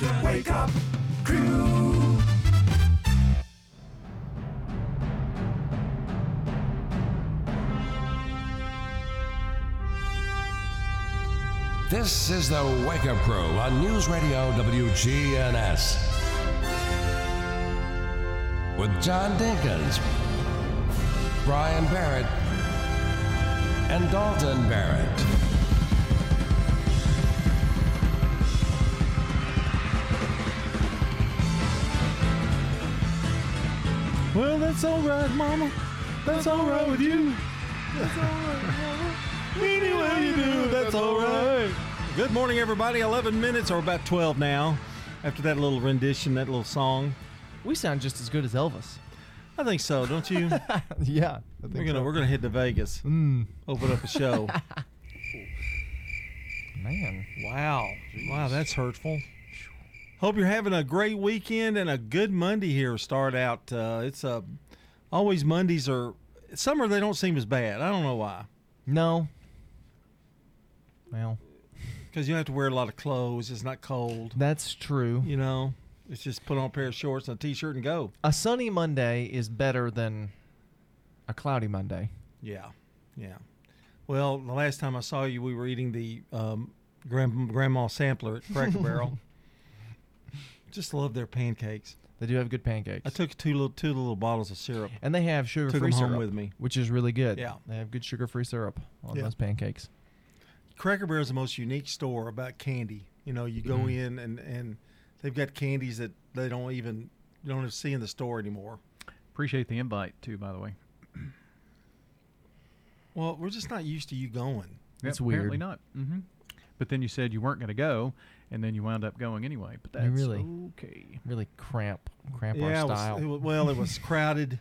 The Wake Up Crew. This is the Wake Up Crew on News Radio WGNS. With John Dinkins, Brian Barrett, and Dalton Barrett. Well, that's all right, Mama. That's all right with you. That's all right, Mama. Any way you do, that's all right. Good morning, everybody. 11 minutes, or about 12 now, after that little rendition, that little song. We sound just as good as Elvis. I think so, don't you? yeah. we're gonna we're gonna head to Vegas, Mm. open up a show. Man. wow, wow, that's hurtful. Hope you're having a great weekend and a good Monday here. Start out. Uh, it's uh, always Mondays are summer. They don't seem as bad. I don't know why. No. Well, Because you don't have to wear a lot of clothes. It's not cold. that's true. You know, it's just put on a pair of shorts and a t-shirt and go. A sunny Monday is better than a cloudy Monday. Yeah, yeah. Well, the last time I saw you, we were eating the um, grand, grandma sampler at Cracker Barrel. Just love their pancakes. They do have good pancakes. I took two little two little bottles of syrup. and they have sugar-free Took 'em home syrup with me. which is really good. Yeah. They have good sugar-free syrup on Yeah. those pancakes. Cracker Barrel is the most unique store about candy. You know, you go Mhm. in and and they've got candies that they don't even you don't even see in the store anymore. Appreciate the invite too, by the way. Well, we're just not used to you going. It's apparently weird. not. hmm But then you said you weren't going to go, and then you wound up going anyway. But that's really- okay. Really cramp, cramp yeah, our it was- style. it well, it was crowded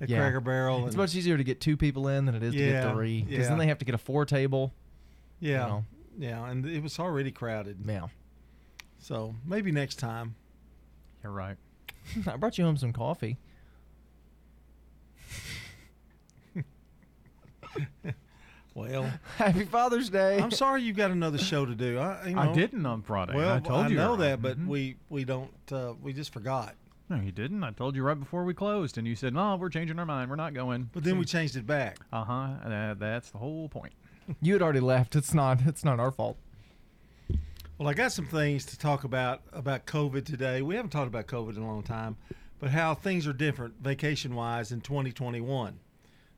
at Yeah. Cracker Barrel. it's much easier to get two people in than it is to get three. Because yeah. then they have to get a four table. yeah, know. yeah, and it was already crowded. Yeah. So maybe next time. You're right. I brought you home some coffee. Well, Happy Father's Day. I'm sorry you've got another show to do. I, you know, I didn't on Friday. Well, I told you. I know earlier. that, but Mhm. we we don't. Uh, we just forgot. no, you didn't. I told you right before we closed, and you said, "No, we're changing our mind. We're not going." But then we changed it back. Uh huh. Uh, that's the whole point. You had already left. It's not. It's not our fault. Well, I got some things to talk about about COVID today. We haven't talked about COVID in a long time, but how things are different vacation wise in 2021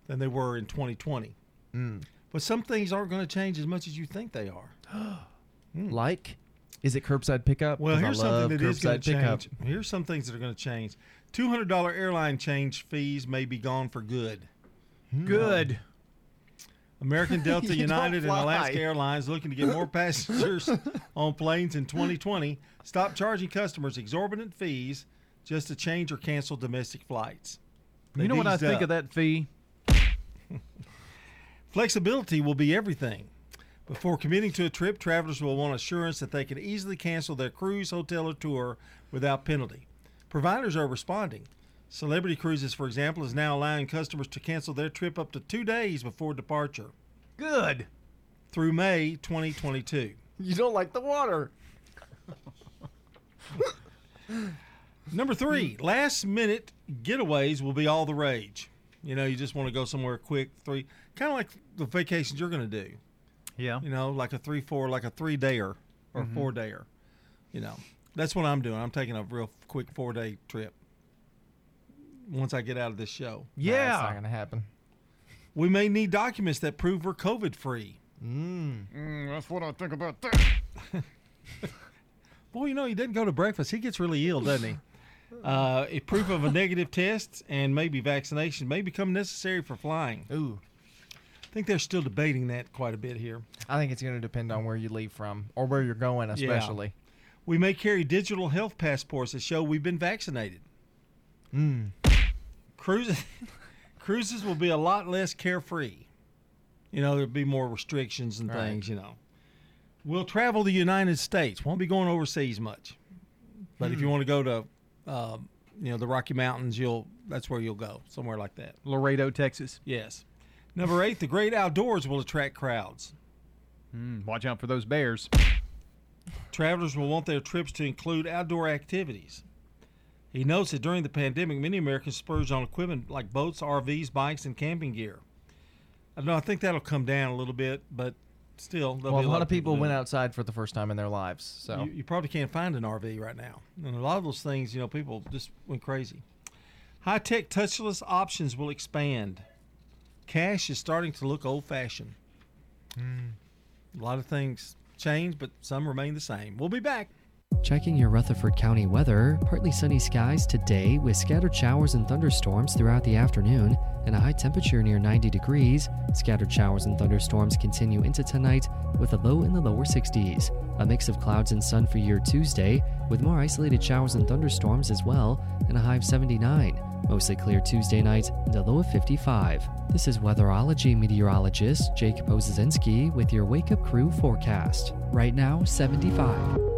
than they were in 2020. Mm. But some things aren't going to change as much as you think they are. Hmm. Like, is it curbside pickup? Well, 'Cause I here's love something that is going to change. Here's some things that are going to change. $200 airline change fees may be gone for good. Hmm. Good. American Delta United and. Alaska Airlines looking to get more passengers on planes in 2020. Stop charging customers exorbitant fees just to change or cancel domestic flights. They you know what I eased think up. of that fee? Flexibility will be everything. Before committing to a trip, travelers will want assurance that they can easily cancel their cruise, hotel, or tour without penalty. Providers are responding. Celebrity Cruises, for example, is now allowing customers to cancel their trip up to two days before departure Good. through May 2022. You don't like the water. Number three, last minute getaways will be all the rage. You know, you just want to go somewhere quick, three, kind of like the vacations you're going to do. Yeah. You know, like a three, four, like a three dayer or Mhm. four dayer. You know, that's what I'm doing. I'm taking a real quick four day trip once I get out of this show. Nah, that's not Yeah. gonna happen. We may need documents that prove we're COVID free. Mm. that's what I think about that. Boy, you know, he doesn't go to breakfast. He gets really ill, doesn't he? Uh, proof of a negative test and maybe vaccination may become necessary for flying. Ooh. I think they're still debating that quite a bit here. I think it's going to depend on where you leave from or where you're going, especially. We may carry digital health passports that show we've been vaccinated. Mm. Cruises, cruises will be a lot less carefree. You know, there'll be more restrictions and Right. things. You know, we'll travel the United States. Won't be going overseas much. But if you want to go to, um, you know, the Rocky Mountains, you'll that's where you'll go, somewhere like that. Laredo, Texas. Yes. Number eight, the great outdoors will attract crowds. Mm, watch out for those bears. Travelers will want their trips to include outdoor activities. He notes that during the pandemic, many Americans splurged on equipment like boats, RVs, bikes, and camping gear. I know I think that'll come down a little bit, but still, Well, be a lot of people doing went outside for the first time in their lives. So You, you probably can't find an RV right now. And a lot of those things, you know, people just went crazy. High tech touchless options will expand. Cash is starting to look old fashioned. Hmm. A lot of things change, but some remain the same. We'll be back. Checking your Rutherford County weather, partly sunny skies today with scattered showers and thunderstorms throughout the afternoon and a high temperature near 90 degrees. Scattered showers and thunderstorms continue into tonight with a low in the lower 60s. A mix of clouds and sun for your Tuesday with more isolated showers and thunderstorms as well and a high of 79. Mostly clear Tuesday night and a low of 55. This is weatherology meteorologist Jake Pozesinski with your Wake Up Crew forecast. Right now, 75.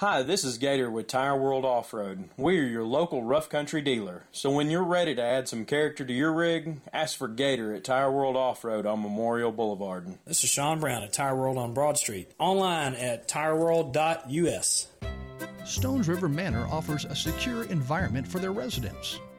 Hi, this is Gator with Tire World Off Road. We are your local rough country dealer. So when you're ready to add some character to your rig, ask for Gator at Tire World Off Road on Memorial Boulevard. This is Sean Brown at Tire World on Broad Street. Online at tireworld.us. Stones River Manor offers a secure environment for their residents.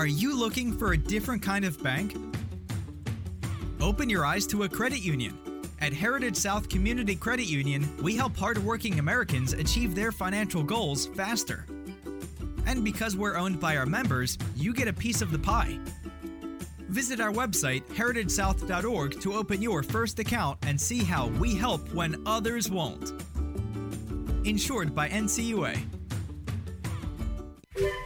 Are you looking for a different kind of bank? Open your eyes to a credit union. At Heritage South Community Credit Union, we help hardworking Americans achieve their financial goals faster. And because we're owned by our members, you get a piece of the pie. Visit our website, heritagesouth.org, to open your first account and see how we help when others won't. Insured by NCUA.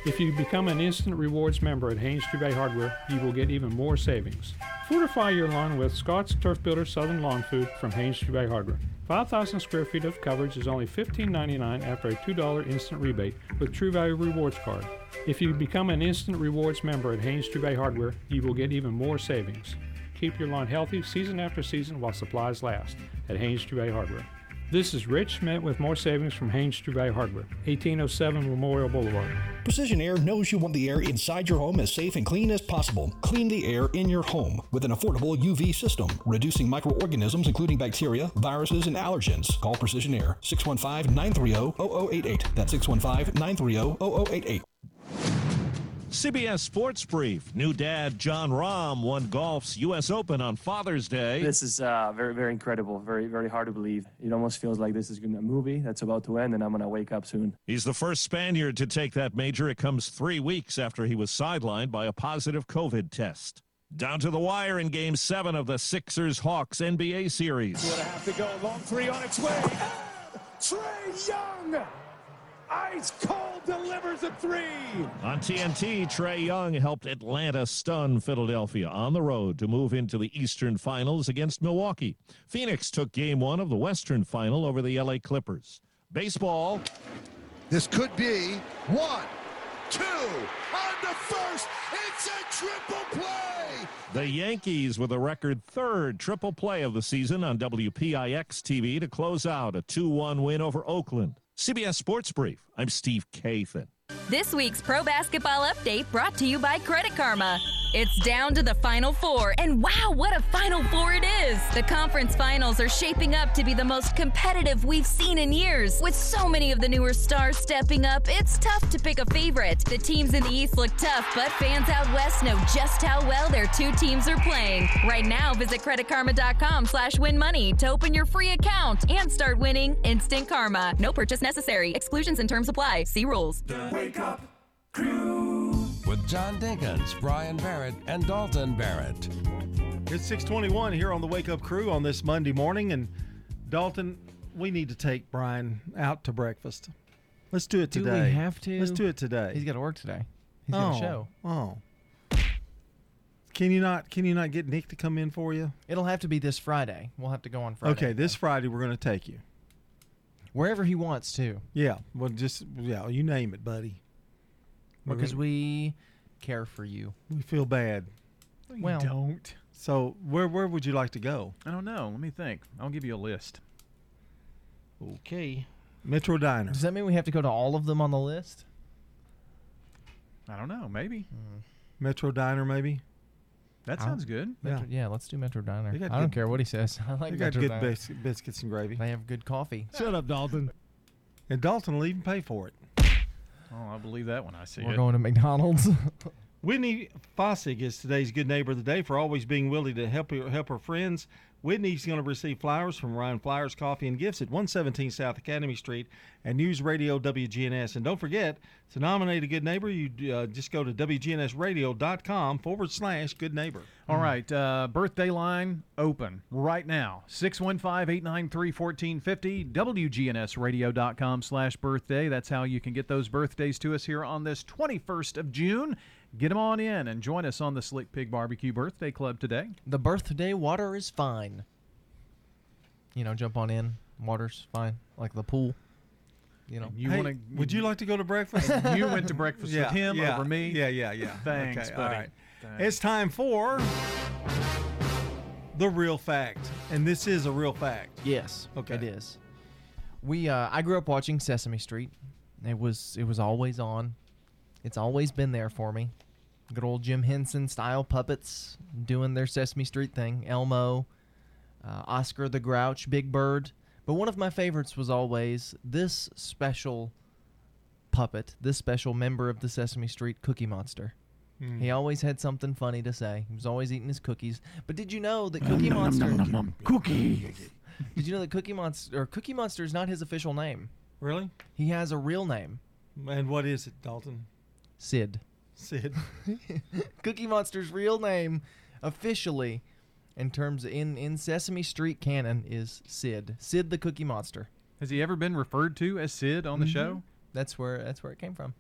If you become an Instant Rewards member at Haynes Bay Hardware, you will get even more savings. Fortify your lawn with Scott's Turf Builder Southern Lawn Food from Haynes Bay Hardware. 5,000 square feet of coverage is only $15.99 after a $2 instant rebate with True Value Rewards card. If you become an Instant Rewards member at Haynes Bay Hardware, you will get even more savings. Keep your lawn healthy season after season while supplies last at Haynes Bay Hardware. This is Rich Schmidt with more savings from Haynes Tree Bay Hardware, 1807 Memorial Boulevard. Precision Air knows you want the air inside your home as safe and clean as possible. Clean the air in your home with an affordable UV system, reducing microorganisms including bacteria, viruses, and allergens. Call Precision Air 615 930 0088. That's 615 930 0088. CBS Sports Brief. New dad Jon Rahm won golf's U.S. Open on Father's Day. This is uh, very, very incredible. Very, very hard to believe. It almost feels like this is gonna be a movie that's about to end, and I'm going to wake up soon. He's the first Spaniard to take that major. It comes three weeks after he was sidelined by a positive COVID test. Down to the wire in Game 7 of the Sixers Hawks NBA series. Two and a half to go. Long three on its way. Trae Young! Ice cold delivers a three. On TNT, Trae Young helped Atlanta stun Philadelphia on the road to move into the Eastern Finals against Milwaukee. Phoenix took game one of the Western Final over the LA Clippers. Baseball. This could be one, two, on the first. It's a triple play. The Yankees with a record third triple play of the season on WPIX TV to close out a 2 1 win over Oakland. CBS Sports Brief. I'm Steve Kathan. This week's Pro Basketball Update brought to you by Credit Karma. It's down to the Final Four, and wow, what a Final Four it is! The conference finals are shaping up to be the most competitive we've seen in years. With so many of the newer stars stepping up, it's tough to pick a favorite. The teams in the East look tough, but fans out west know just how well their two teams are playing. Right now, visit creditkarma.com slash win money to open your free account and start winning instant karma. No purchase necessary. Exclusions and terms apply. See rules. Wake up crew with John Dinkins, Brian Barrett, and Dalton Barrett. It's 621 here on the Wake Up Crew on this Monday morning. And Dalton, we need to take Brian out to breakfast. Let's do it Do we have to? Let's do it today. He's got to work today. He's oh, got a oh, show. Oh. Can you not can you not get Nick to come in for you? It'll have to be this Friday. We'll have to go on Friday. Okay, this Friday we're going to take you. Wherever he wants to. Yeah, well just yeah, you name it, buddy. We're Because mm-hmm. we care for you. we feel bad. No, you Well- don't. So where where would you like to go? I don't know. Let me think. I'll give you a list. Okay. Metro Diner. Does that mean we have to go to all of them on the list? I don't know. Maybe. Hmm. Metro Diner maybe? That I'll- sounds good. Metro, yeah. let's do Metro Diner. They got I don't good- care what he says. I like they got Metro good Diner. bis- biscuits and gravy. They have good coffee. Shut up, Dalton. And Dalton will even pay for it. Oh, I believe that when I see We're it. going to McDonald's. Whitney Fossig is today's good neighbor of the day for always being willing to help her, help her friends. Whitney's going to receive flowers from Ryan Flowers Coffee and Gifts at 117 South Academy Street and News Radio WGNS. And don't forget to nominate a good neighbor. You uh, just go to WGNSradio.com forward slash good neighbor. All right, uh, birthday line open right now. 615-893-1450, WGNSradio.com slash birthday. That's how you can get those birthdays to us here on this 21st of June. Get them on in and join us on the Slick Pig Barbecue Birthday Club today. the birthday water is fine. You know, jump on in. Water's fine, like the pool. You know, You Hey, want to? would you like to go to breakfast? You went to breakfast with him yeah, over me? Yeah, yeah, yeah. Thanks, okay, buddy. right. Thanks. It's time for the real fact, and this is a real fact. Yes, Okay. it is. We uh, I grew up watching Sesame Street. It was it was always on. It's always been there for me. Good old Jim Henson style puppets doing their Sesame Street thing. Elmo, uh, Oscar the Grouch, Big Bird. But one of my favorites was always this special puppet, this special member of the Sesame Street Cookie Monster. Hmm. He always had something funny to say. He was always eating his cookies. But did you know that Cookie Monster? Cookie. Did you know that Cookie Monster or Cookie Monster is not his official name? Really? He has a real name, And what is it, Dalton? Sid. Sid. Cookie Monster's real name, officially, in terms in in Sesame Street canon, is Sid. Sid the Cookie Monster. Has he ever been referred to as Sid on the Mhm. show? That's where that's where it came from.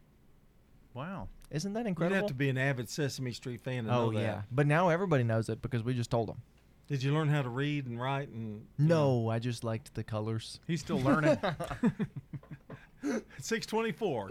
Wow. Isn't that incredible? You'd incredible? have to be an avid Sesame Street fan to oh know that. yeah, but now everybody knows it because we just told them. Did you learn how to read and write and No, I just liked the colors. He's still learning. 624?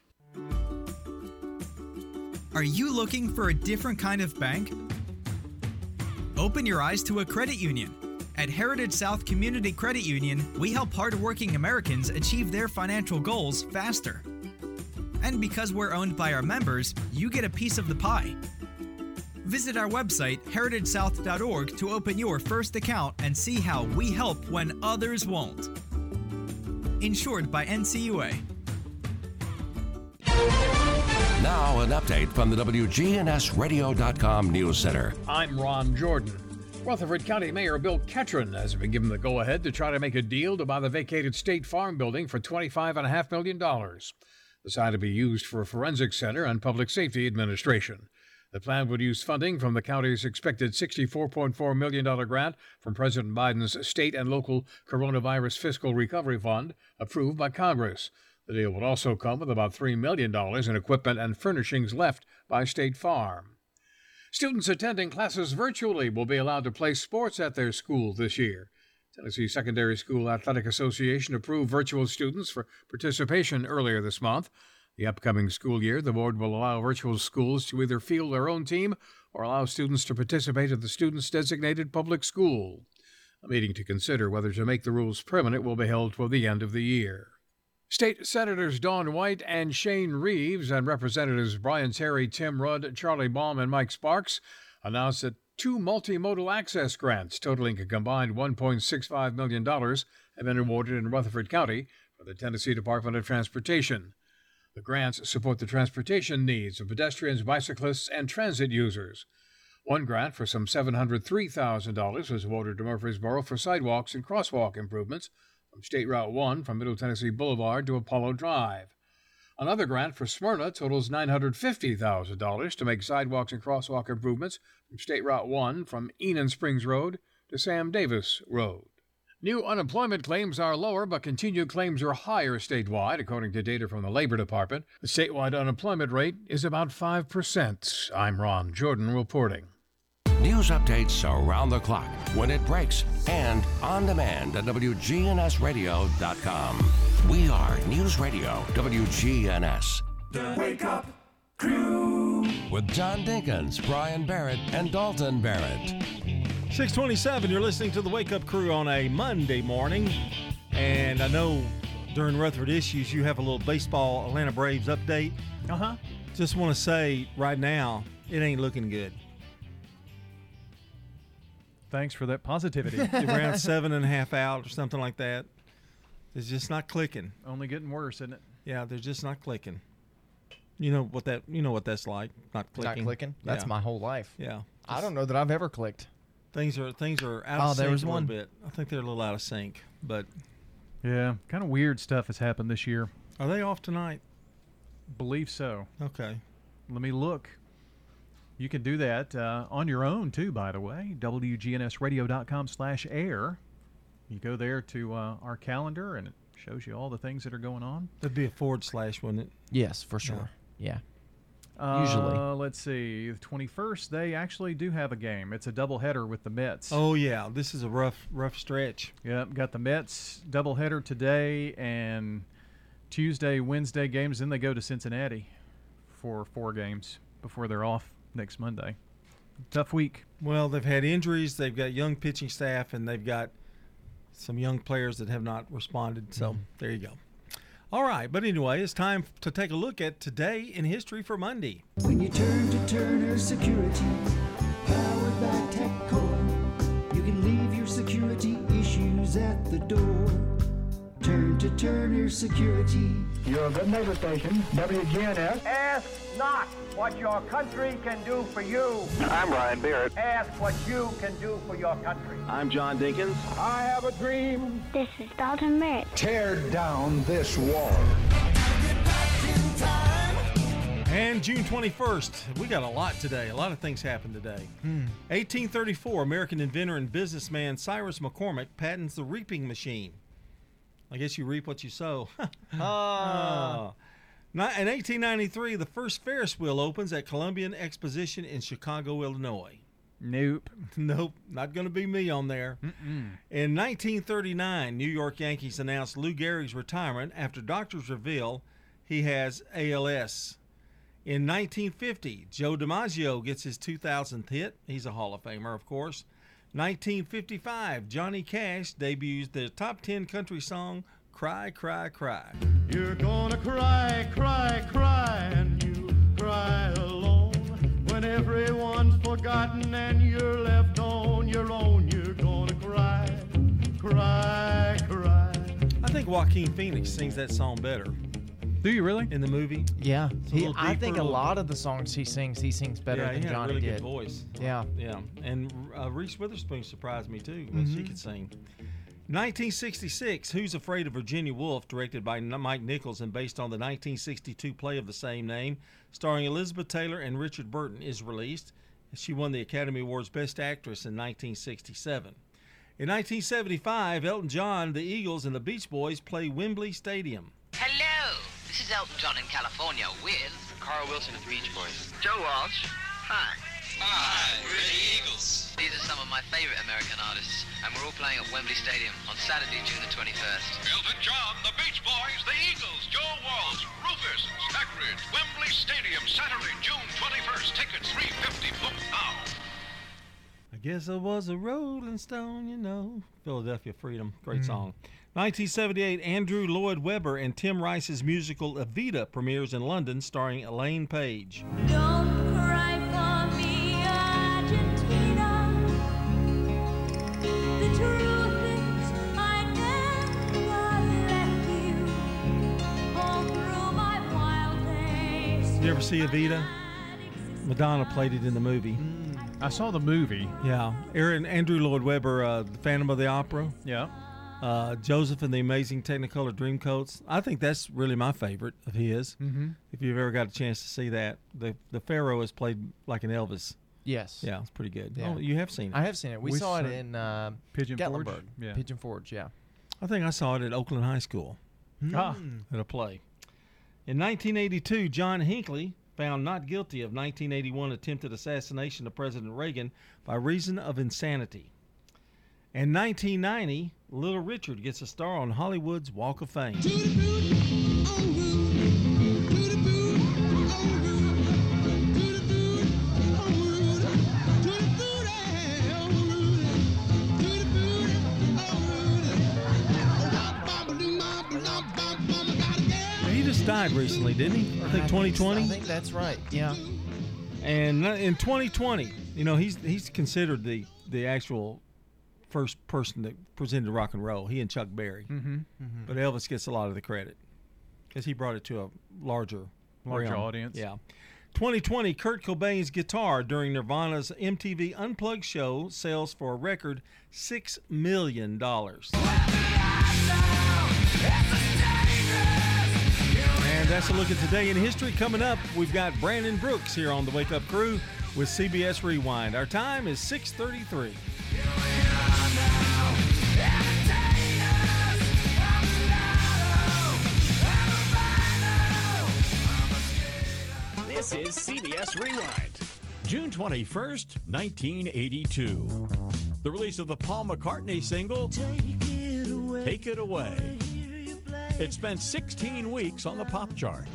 Are you looking for a different kind of bank? Open your eyes to a credit union. At Heritage South Community Credit Union, we help hardworking Americans achieve their financial goals faster. And because we're owned by our members, you get a piece of the pie. Visit our website, heritagesouth.org, to open your first account and see how we help when others won't. Insured by NCUA. Now, an update from the WGNSradio.com News Center. I'm Ron Jordan. Rutherford County Mayor Bill Ketron has been given the go ahead to try to make a deal to buy the vacated State Farm building for $25.5 million. The site to be used for a forensic center and public safety administration. The plan would use funding from the county's expected $64.4 million grant from President Biden's state and local coronavirus fiscal recovery fund, approved by Congress. The deal would also come with about $3 million in equipment and furnishings left by State Farm. Students attending classes virtually will be allowed to play sports at their school this year. Tennessee Secondary School Athletic Association approved virtual students for participation earlier this month. The upcoming school year, the board will allow virtual schools to either field their own team or allow students to participate at the student's designated public school. A meeting to consider whether to make the rules permanent will be held toward the end of the year. State Senators Dawn White and Shane Reeves and Representatives Bryan Terry, Tim Rudd, Charlie Baum, and Mike Sparks announced that two multimodal access grants totaling a combined $1.65 million have been awarded in Rutherford County for the Tennessee Department of Transportation. The grants support the transportation needs of pedestrians, bicyclists, and transit users. One grant for some $703,000 was awarded to Murfreesboro for sidewalks and crosswalk improvements from State Route 1 from Middle Tennessee Boulevard to Apollo Drive. Another grant for Smyrna totals $950,000 to make sidewalks and crosswalk improvements from State Route 1 from Enon Springs Road to Sam Davis Road. New unemployment claims are lower, but continued claims are higher statewide, according to data from the Labor Department. The statewide unemployment rate is about 5%. I'm Ron Jordan reporting. News updates around the clock, when it breaks, and on demand at WGNSradio.com. We are News Radio WGNS. The Wake Up Crew. With John Dinkins, Brian Barrett, and Dalton Barrett. 627, you're listening to the Wake Up Crew on a Monday morning. And I know during Rutherford Issues, you have a little baseball Atlanta Braves update. Uh huh. Just want to say right now, it ain't looking good. Thanks for that positivity. Around seven and a half out or something like that. It's just not clicking. Only getting worse, isn't it? Yeah, they're just not clicking. You know what that you know what that's like. Not clicking. Not clicking. clicking. That's Yeah. my whole life. Yeah. I don't know that I've ever clicked. Things are things are out Oh, of there sync was a little one. bit. I think they're a little out of sync. But Yeah, kind of weird stuff has happened this year. are they off tonight? Believe so. Okay. Let me look. You can do that uh, on your own too, by the way. WGNSradio.com slash air. You go there to uh, our calendar and it shows you all the things that are going on. That'd be a forward slash, wouldn't it? Yes, for sure. Yeah. Uh, Usually. Let's see. The 21st, they actually do have a game. It's a doubleheader with the Mets. Oh yeah, this is a rough rough stretch. Yep, got the Mets doubleheader today and Tuesday, Wednesday games. Then they go to Cincinnati for four games before they're off next Monday. Tough week. Well, they've had injuries. They've got young pitching staff, and they've got some young players that have not responded. So mm-hmm. there you go. All right, but anyway, it's time to take a look at today in history for Monday. When you turn to Turner Security, powered by TechCore, you can leave your security issues at the door. Turn to Turner Security. You're a good neighbor station, WGNS. Ask not what your country can do for you. I'm Ryan Barrett. Ask what you can do for your country. I'm John Dinkins. I have a dream. This is Dalton Merritt. Tear down this wall. And June 21st, we got a lot today. A lot of things happened today. 1834, American inventor and businessman Cyrus McCormick patents the reaping machine. I guess you reap what you sow. Ah. In 1893, the first Ferris wheel opens at Columbian Exposition in Chicago, Illinois. Nope. Nope, not going to be me on there. In 1939, New York Yankees announced Lou Gehrig's retirement after doctors reveal he has ALS. In 1950, Joe DiMaggio gets his 2000th hit. He's a Hall of Famer, of course. 1955, Johnny Cash debuts the top 10 country song Cry, Cry, Cry. You're gonna cry, cry, cry, and you cry alone. When everyone's forgotten and you're left on your own, you're gonna cry, cry, cry. I think Joaquin Phoenix sings that song better. Do you really? In the movie? Yeah. He, little I think a little- lot of the songs he sings, he sings better yeah, than he had Johnny a really did. good voice. Yeah. Yeah. And uh, Reese Witherspoon surprised me too when she Mhm. could sing. 1966, Who's Afraid of Virginia Woolf, directed by Mike Nichols and based on the 1962 play of the same name, starring Elizabeth Taylor and Richard Burton, is released. She won the Academy Awards Best Actress in 1967. In 1975, Elton John, the Eagles, and the Beach Boys play Wembley Stadium. Hello, this is Elton John in California with Carl Wilson of the Beach Boys. Joe Walsh. Hi. Hi, we're Eagles. These are some of my favorite American artists, and we're all playing at Wembley Stadium on Saturday, June the 21st. Elton John, the Beach Boys, the Eagles, Joe Walsh, Rufus, Stackridge, Wembley Stadium, Saturday, June 21st. Tickets 350. Book now. I guess I was a rolling stone, you know. Philadelphia Freedom. Great Mm. song. 1978, Andrew Lloyd Webber and Tim Rice's musical Evita premieres in London, starring Elaine Paige. Don't you ever see Evita? Madonna played it in the movie. I saw the movie. Yeah. Aaron Andrew Lloyd Webber, uh, The Phantom of the Opera. Yeah. Uh, Joseph and the Amazing Technicolor Dreamcoats. I think that's really my favorite of his. Mhm. If you've ever got a chance to see that, the the Pharaoh is played like an Elvis. Yes. Yeah, it's pretty good. Yeah. Oh, you have seen it. I have seen it. We, saw it in uh, Pigeon Forge? Gatlinburg. Yeah. Pigeon Forge, yeah. I think I saw it at Oakland High School. Ah. At a play. In 1982, John Hinckley found not guilty of 1981 attempted assassination of President Reagan by reason of insanity. In 1990, Little Richard gets a star on Hollywood's Walk of Fame. Died recently, didn't he? I think 2020. I think that's right. Yeah. And in 2020, you know, he's he's considered the the actual first person that presented rock and roll. He and Chuck Berry. Mhm. Mhm. But Elvis gets a lot of the credit because he brought it to a larger Larger realm. audience. Yeah. 2020, Kurt Cobain's guitar during Nirvana's MTV Unplugged show sells for a record six million dollars. And that's a look at today in history. Coming up, we've got Brandon Brooks here on the Wake Up Crew with CBS Rewind. Our time is 6:33. This is CBS Rewind. June 21st, 1982. The release of the Paul McCartney single, Take It Away. It spent 16 weeks on the pop charts.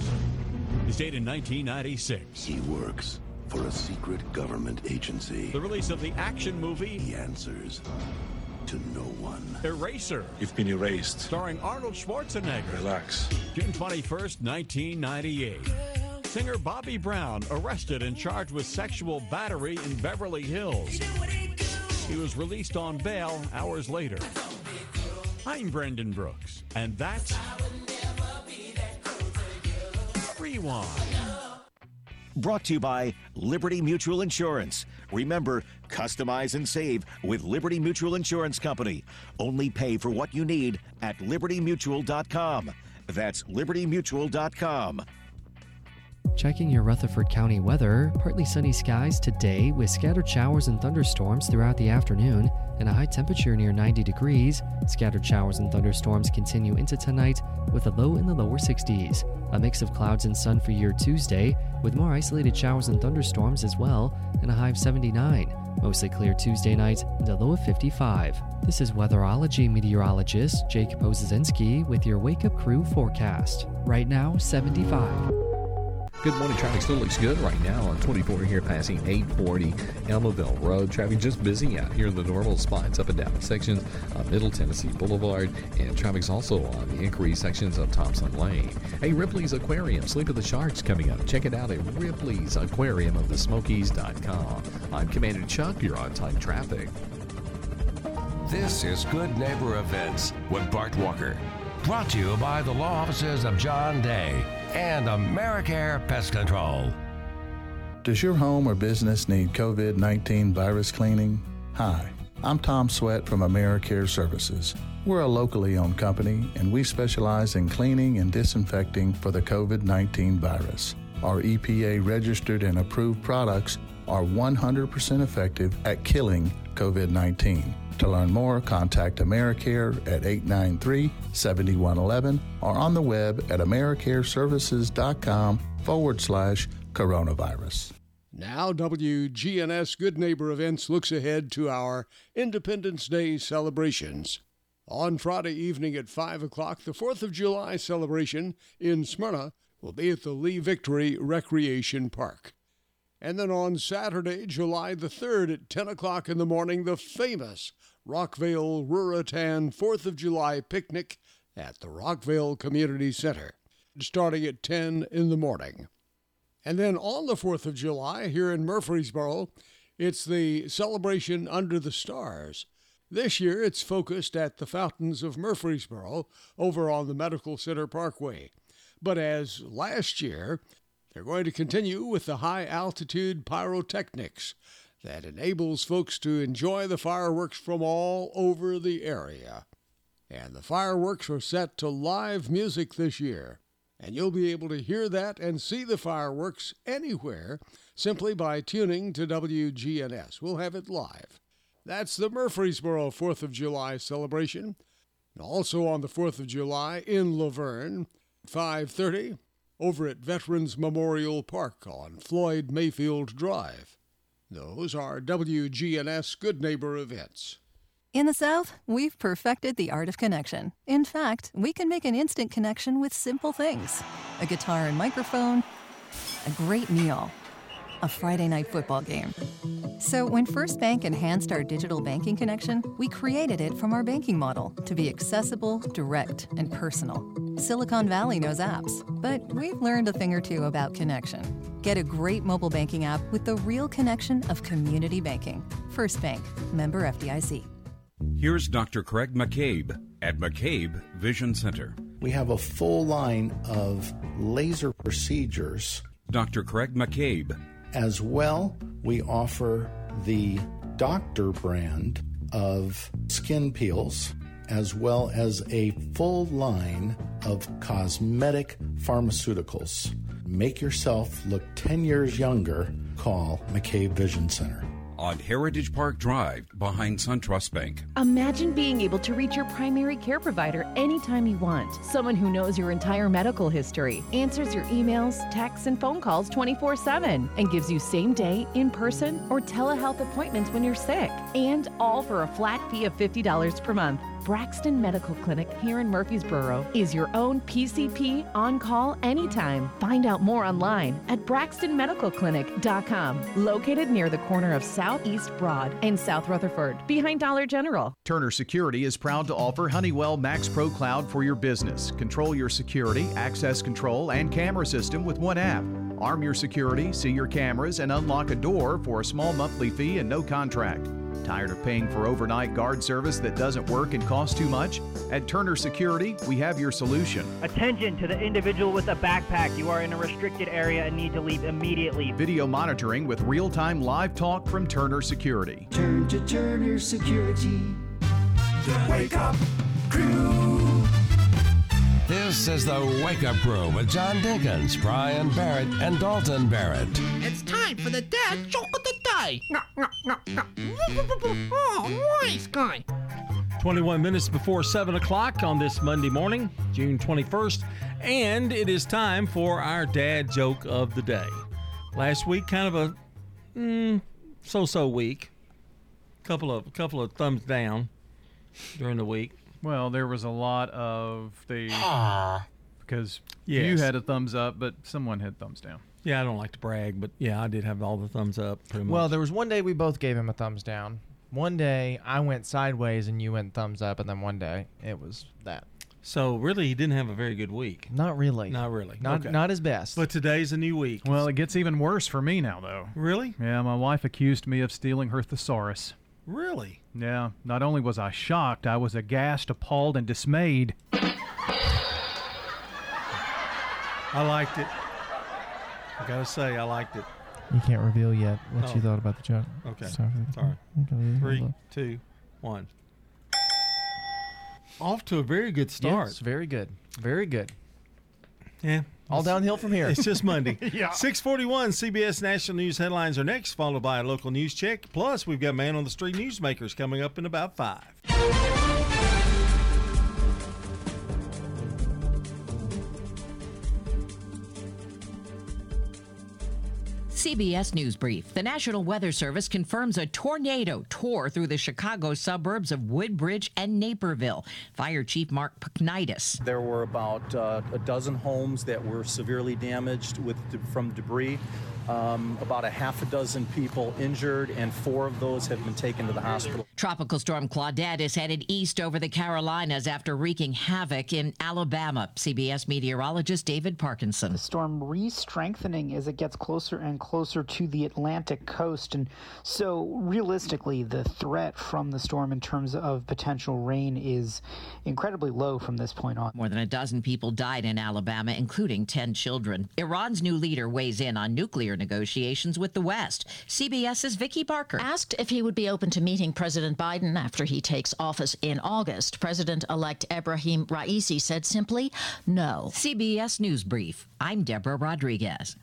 It's dated 1996. He works for a secret government agency. The release of the action movie, He answers to no one. Eraser. You've been erased. Starring Arnold Schwarzenegger. Relax. June 21st, 1998. Singer Bobby Brown arrested and charged with sexual battery in Beverly Hills. He was released on bail hours later. I'm Brendan Brooks, and that's Rewind. Brought to you by Liberty Mutual Insurance. Remember, customize and save with Liberty Mutual Insurance Company. Only pay for what you need at libertymutual.com. That's libertymutual.com. Checking your Rutherford County weather, partly sunny skies today with scattered showers and thunderstorms throughout the afternoon and a high temperature near 90 degrees. Scattered showers and thunderstorms continue into tonight with a low in the lower 60s. A mix of clouds and sun for your Tuesday with more isolated showers and thunderstorms as well and a high of 79. Mostly clear Tuesday night and a low of 55. This is weatherology meteorologist Jake Pozazinski with your Wake Up Crew forecast. Right now, 75. Good morning. Traffic still looks good right now on 24 here passing 840 Almaville Road. Traffic just busy out here in the normal spots up and down sections of Middle Tennessee Boulevard. And traffic's also on the increased sections of Thompson Lane. Hey, Ripley's Aquarium, Sleep of the Sharks coming up. Check it out at Ripley's Aquarium of the Smokies.com. I'm Commander Chuck. You're on time traffic. This is Good Neighbor Events with Bart Walker. Brought to you by the law offices of John Day and Americare Pest Control. Does your home or business need COVID 19 virus cleaning? Hi, I'm Tom Sweat from AmeriCare Services. We're a locally owned company and we specialize in cleaning and disinfecting for the COVID 19 virus. Our EPA registered and approved products are 100% effective at killing COVID 19. To learn more, contact AmeriCare at 893 7111 or on the web at AmeriCareServices.com forward slash coronavirus. Now, WGNS Good Neighbor Events looks ahead to our Independence Day celebrations. On Friday evening at 5 o'clock, the 4th of July celebration in Smyrna will be at the Lee Victory Recreation Park. And then on Saturday, July the 3rd at 10 o'clock in the morning, the famous Rockvale Ruritan 4th of July picnic at the Rockvale Community Center, starting at 10 in the morning. And then on the 4th of July, here in Murfreesboro, it's the celebration under the stars. This year, it's focused at the Fountains of Murfreesboro over on the Medical Center Parkway. But as last year, they're going to continue with the high altitude pyrotechnics that enables folks to enjoy the fireworks from all over the area. And the fireworks are set to live music this year. And you'll be able to hear that and see the fireworks anywhere simply by tuning to WGNS. We'll have it live. That's the Murfreesboro 4th of July celebration. Also on the 4th of July in La Vergne, 5:30 over at Veterans Memorial Park on Floyd Mayfield Drive. Those are WGNS Good Neighbor events. In the South, we've perfected the art of connection. In fact, we can make an instant connection with simple things a guitar and microphone, a great meal, a Friday night football game. So, when First Bank enhanced our digital banking connection, we created it from our banking model to be accessible, direct, and personal. Silicon Valley knows apps, but we've learned a thing or two about connection. Get a great mobile banking app with the real connection of community banking. First Bank, member FDIC. Here's Dr. Craig McCabe at McCabe Vision Center. We have a full line of laser procedures. Dr. Craig McCabe. As well, we offer the doctor brand of skin peels, as well as a full line of cosmetic pharmaceuticals. Make yourself look 10 years younger. Call McCabe Vision Center on Heritage Park Drive behind SunTrust Bank. Imagine being able to reach your primary care provider anytime you want. Someone who knows your entire medical history, answers your emails, texts, and phone calls 24 7, and gives you same day, in person, or telehealth appointments when you're sick. And all for a flat fee of $50 per month. Braxton Medical Clinic here in Murfreesboro is your own PCP on call anytime. Find out more online at braxtonmedicalclinic.com, located near the corner of Southeast Broad and South Rutherford, behind Dollar General. Turner Security is proud to offer Honeywell Max Pro Cloud for your business. Control your security, access control, and camera system with one app. Arm your security, see your cameras, and unlock a door for a small monthly fee and no contract. Tired of paying for overnight guard service that doesn't work and costs too much? At Turner Security, we have your solution. Attention to the individual with a backpack. You are in a restricted area and need to leave immediately. Video monitoring with real time live talk from Turner Security. Turn to Turner Security. The Wake Up Crew. This is the Wake Up Crew with John Dinkins, Brian Barrett, and Dalton Barrett. It's time for the dad joke of the day. No, no, no, no. Oh, nice guy. 21 minutes before 7 o'clock on this Monday morning, June 21st, and it is time for our dad joke of the day. Last week, kind of a mm, so-so week. Couple of couple of thumbs down during the week. Well, there was a lot of the ah. because you had a thumbs up, but someone had thumbs down. Yeah, I don't like to brag, but yeah, I did have all the thumbs up pretty much. Well, there was one day we both gave him a thumbs down. One day I went sideways and you went thumbs up, and then one day it was that. So really, he didn't have a very good week. Not really. Not really. Not Okay. not his best. But today's a new week. Well, it gets even worse for me now, though. Really? Yeah, my wife accused me of stealing her thesaurus. Really? Yeah, not only was I shocked, I was aghast, appalled, and dismayed. I liked it. I gotta say, I liked it. You can't reveal yet what you Oh. thought about the joke. Okay. It's time for the- Sorry. Okay, Three, two, one. Off to a very good start. Yes, very good. Very good. Yeah. All downhill from here. It's just Monday. Yeah. 641 CBS National News headlines are next, followed by a local news check. Plus, we've got Man on the Street Newsmakers coming up in about five. CBS News Brief. The National Weather Service confirms a tornado tore through the Chicago suburbs of Woodridge and Naperville. Fire Chief Mark Pagnitis. There were about uh, a dozen homes that were severely damaged with from debris. Um, about a half a dozen people injured, and four of those have been taken to the hospital. Tropical storm Claudette is headed east over the Carolinas after wreaking havoc in Alabama. CBS meteorologist David Parkinson. The storm re-strengthening as it gets closer and closer to the Atlantic coast, and so realistically, the threat from the storm in terms of potential rain is incredibly low from this point on. More than a dozen people died in Alabama, including 10 children. Iran's new leader weighs in on nuclear negotiations with the West. CBS's Vicki Barker. Asked if he would be open to meeting President Biden after he takes office in August, President elect Ebrahim Raisi said simply no. CBS News Brief. I'm Deborah Rodriguez.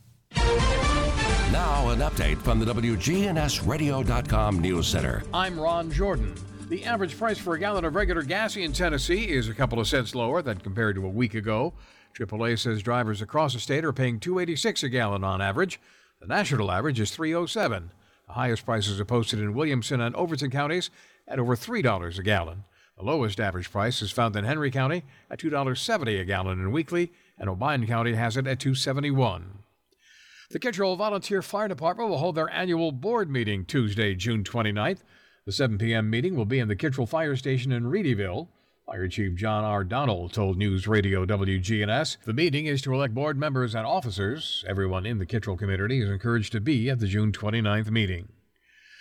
Now, an update from the WGNSradio.com News Center. I'm Ron Jordan. The average price for a gallon of regular gas in Tennessee is a couple of cents lower than compared to a week ago. AAA says drivers across the state are paying 2.86 a gallon on average. The national average is 3.07. The highest prices are posted in Williamson and Overton counties at over $3 a gallon. The lowest average price is found in Henry County at $2.70 a gallon in Weakley, and Obion County has it at 2.71. The Kittrell Volunteer Fire Department will hold their annual board meeting Tuesday, June 29th. The 7 p.m. meeting will be in the Kittrell Fire Station in Readyville. Fire Chief John R. Donald told News Radio WGNS the meeting is to elect board members and officers. Everyone in the Kittrell community is encouraged to be at the June 29th meeting.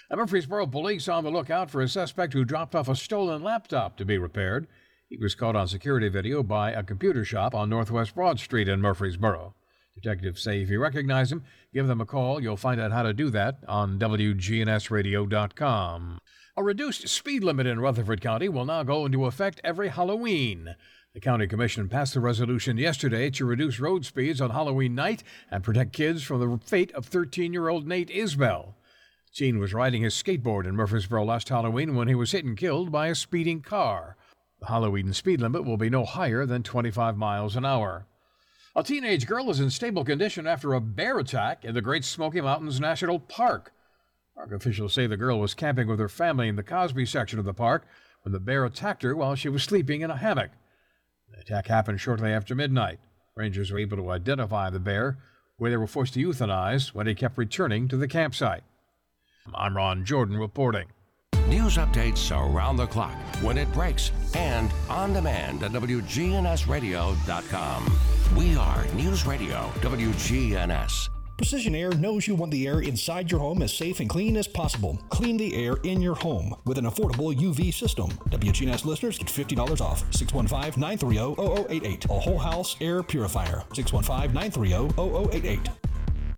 And Murfreesboro police on the lookout for a suspect who dropped off a stolen laptop to be repaired. He was caught on security video by a computer shop on Northwest Broad Street in Murfreesboro. Detectives say if you recognize him, give them a call. You'll find out how to do that on WGNSradio.com. A reduced speed limit in Rutherford County will now go into effect every Halloween. The County Commission passed the resolution yesterday to reduce road speeds on Halloween night and protect kids from the fate of 13 year old Nate Isbell. Gene was riding his skateboard in Murfreesboro last Halloween when he was hit and killed by a speeding car. The Halloween speed limit will be no higher than 25 miles an hour. A teenage girl is in stable condition after a bear attack in the Great Smoky Mountains National Park. Park officials say the girl was camping with her family in the Cosby section of the park when the bear attacked her while she was sleeping in a hammock. The attack happened shortly after midnight. Rangers were able to identify the bear, where they were forced to euthanize when he kept returning to the campsite. I'm Ron Jordan reporting. News updates around the clock, when it breaks, and on demand at WGNSradio.com. We are News Radio WGNS. Precision Air knows you want the air inside your home as safe and clean as possible. Clean the air in your home with an affordable UV system. WGNS listeners get $50 off. 615 930 0088. A whole house air purifier. 615 930 0088.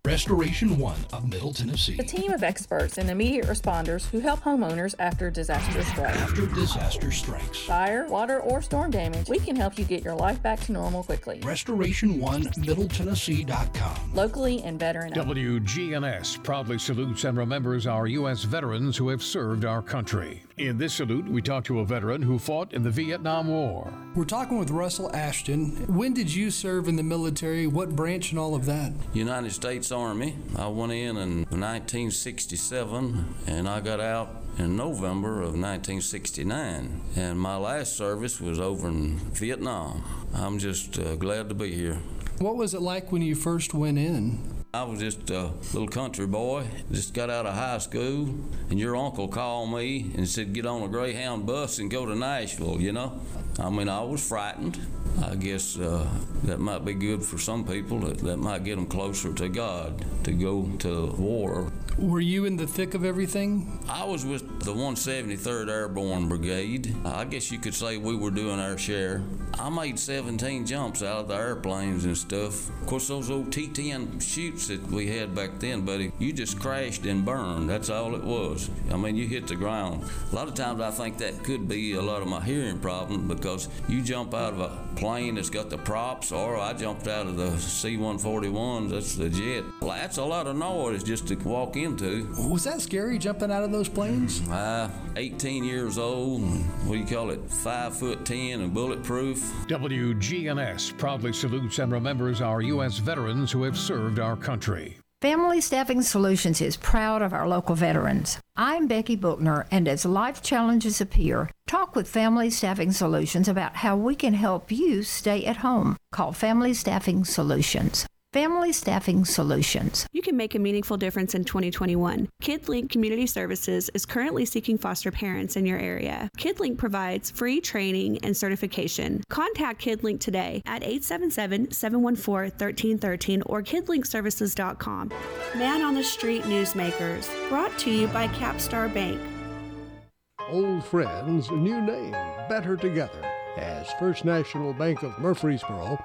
Restoration One of Middle Tennessee. A team of experts and immediate responders who help homeowners after disaster strikes. After disaster strikes. Fire, water, or storm damage, we can help you get your life back to normal quickly. Restoration One Middle MiddleTennessee.com. Locally and veteran. WGNS proudly salutes and remembers our U.S. veterans who have served our country. In this salute, we talk to a veteran who fought in the Vietnam War. We're talking with Russell Ashton. When did you serve in the military? What branch and all of that? United States Army. I went in in 1967 and I got out in November of 1969. And my last service was over in Vietnam. I'm just uh, glad to be here. What was it like when you first went in? I was just a little country boy, just got out of high school, and your uncle called me and said, Get on a Greyhound bus and go to Nashville, you know? I mean, I was frightened. I guess uh, that might be good for some people. That, that might get them closer to God to go to war. Were you in the thick of everything? I was with the 173rd Airborne Brigade. I guess you could say we were doing our share. I made 17 jumps out of the airplanes and stuff. Of course, those old T 10 chutes that we had back then, buddy, you just crashed and burned. That's all it was. I mean, you hit the ground. A lot of times I think that could be a lot of my hearing problem because you jump out of a plane that's got the props, or I jumped out of the C 141s, that's the jet. That's a lot of noise just to walk into. Was that scary jumping out of those planes? Uh, 18 years old, what do you call it? Five foot ten and bulletproof. WGNS proudly salutes and remembers our U.S. veterans who have served our country. Family Staffing Solutions is proud of our local veterans. I'm Becky Bookner, and as life challenges appear, talk with Family Staffing Solutions about how we can help you stay at home. Call Family Staffing Solutions. Family Staffing Solutions. You can make a meaningful difference in 2021. KidLink Community Services is currently seeking foster parents in your area. KidLink provides free training and certification. Contact KidLink today at 877-714-1313 or kidlinkservices.com. Man on the Street Newsmakers, brought to you by Capstar Bank. Old friends, new name, better together. As First National Bank of Murfreesboro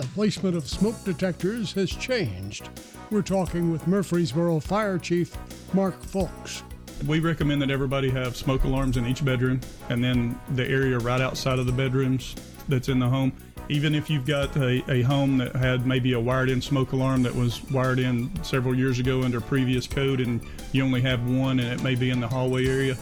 The placement of smoke detectors has changed. We're talking with Murfreesboro Fire Chief Mark Folks. We recommend that everybody have smoke alarms in each bedroom and then the area right outside of the bedrooms that's in the home. Even if you've got a, a home that had maybe a wired in smoke alarm that was wired in several years ago under previous code and you only have one and it may be in the hallway area,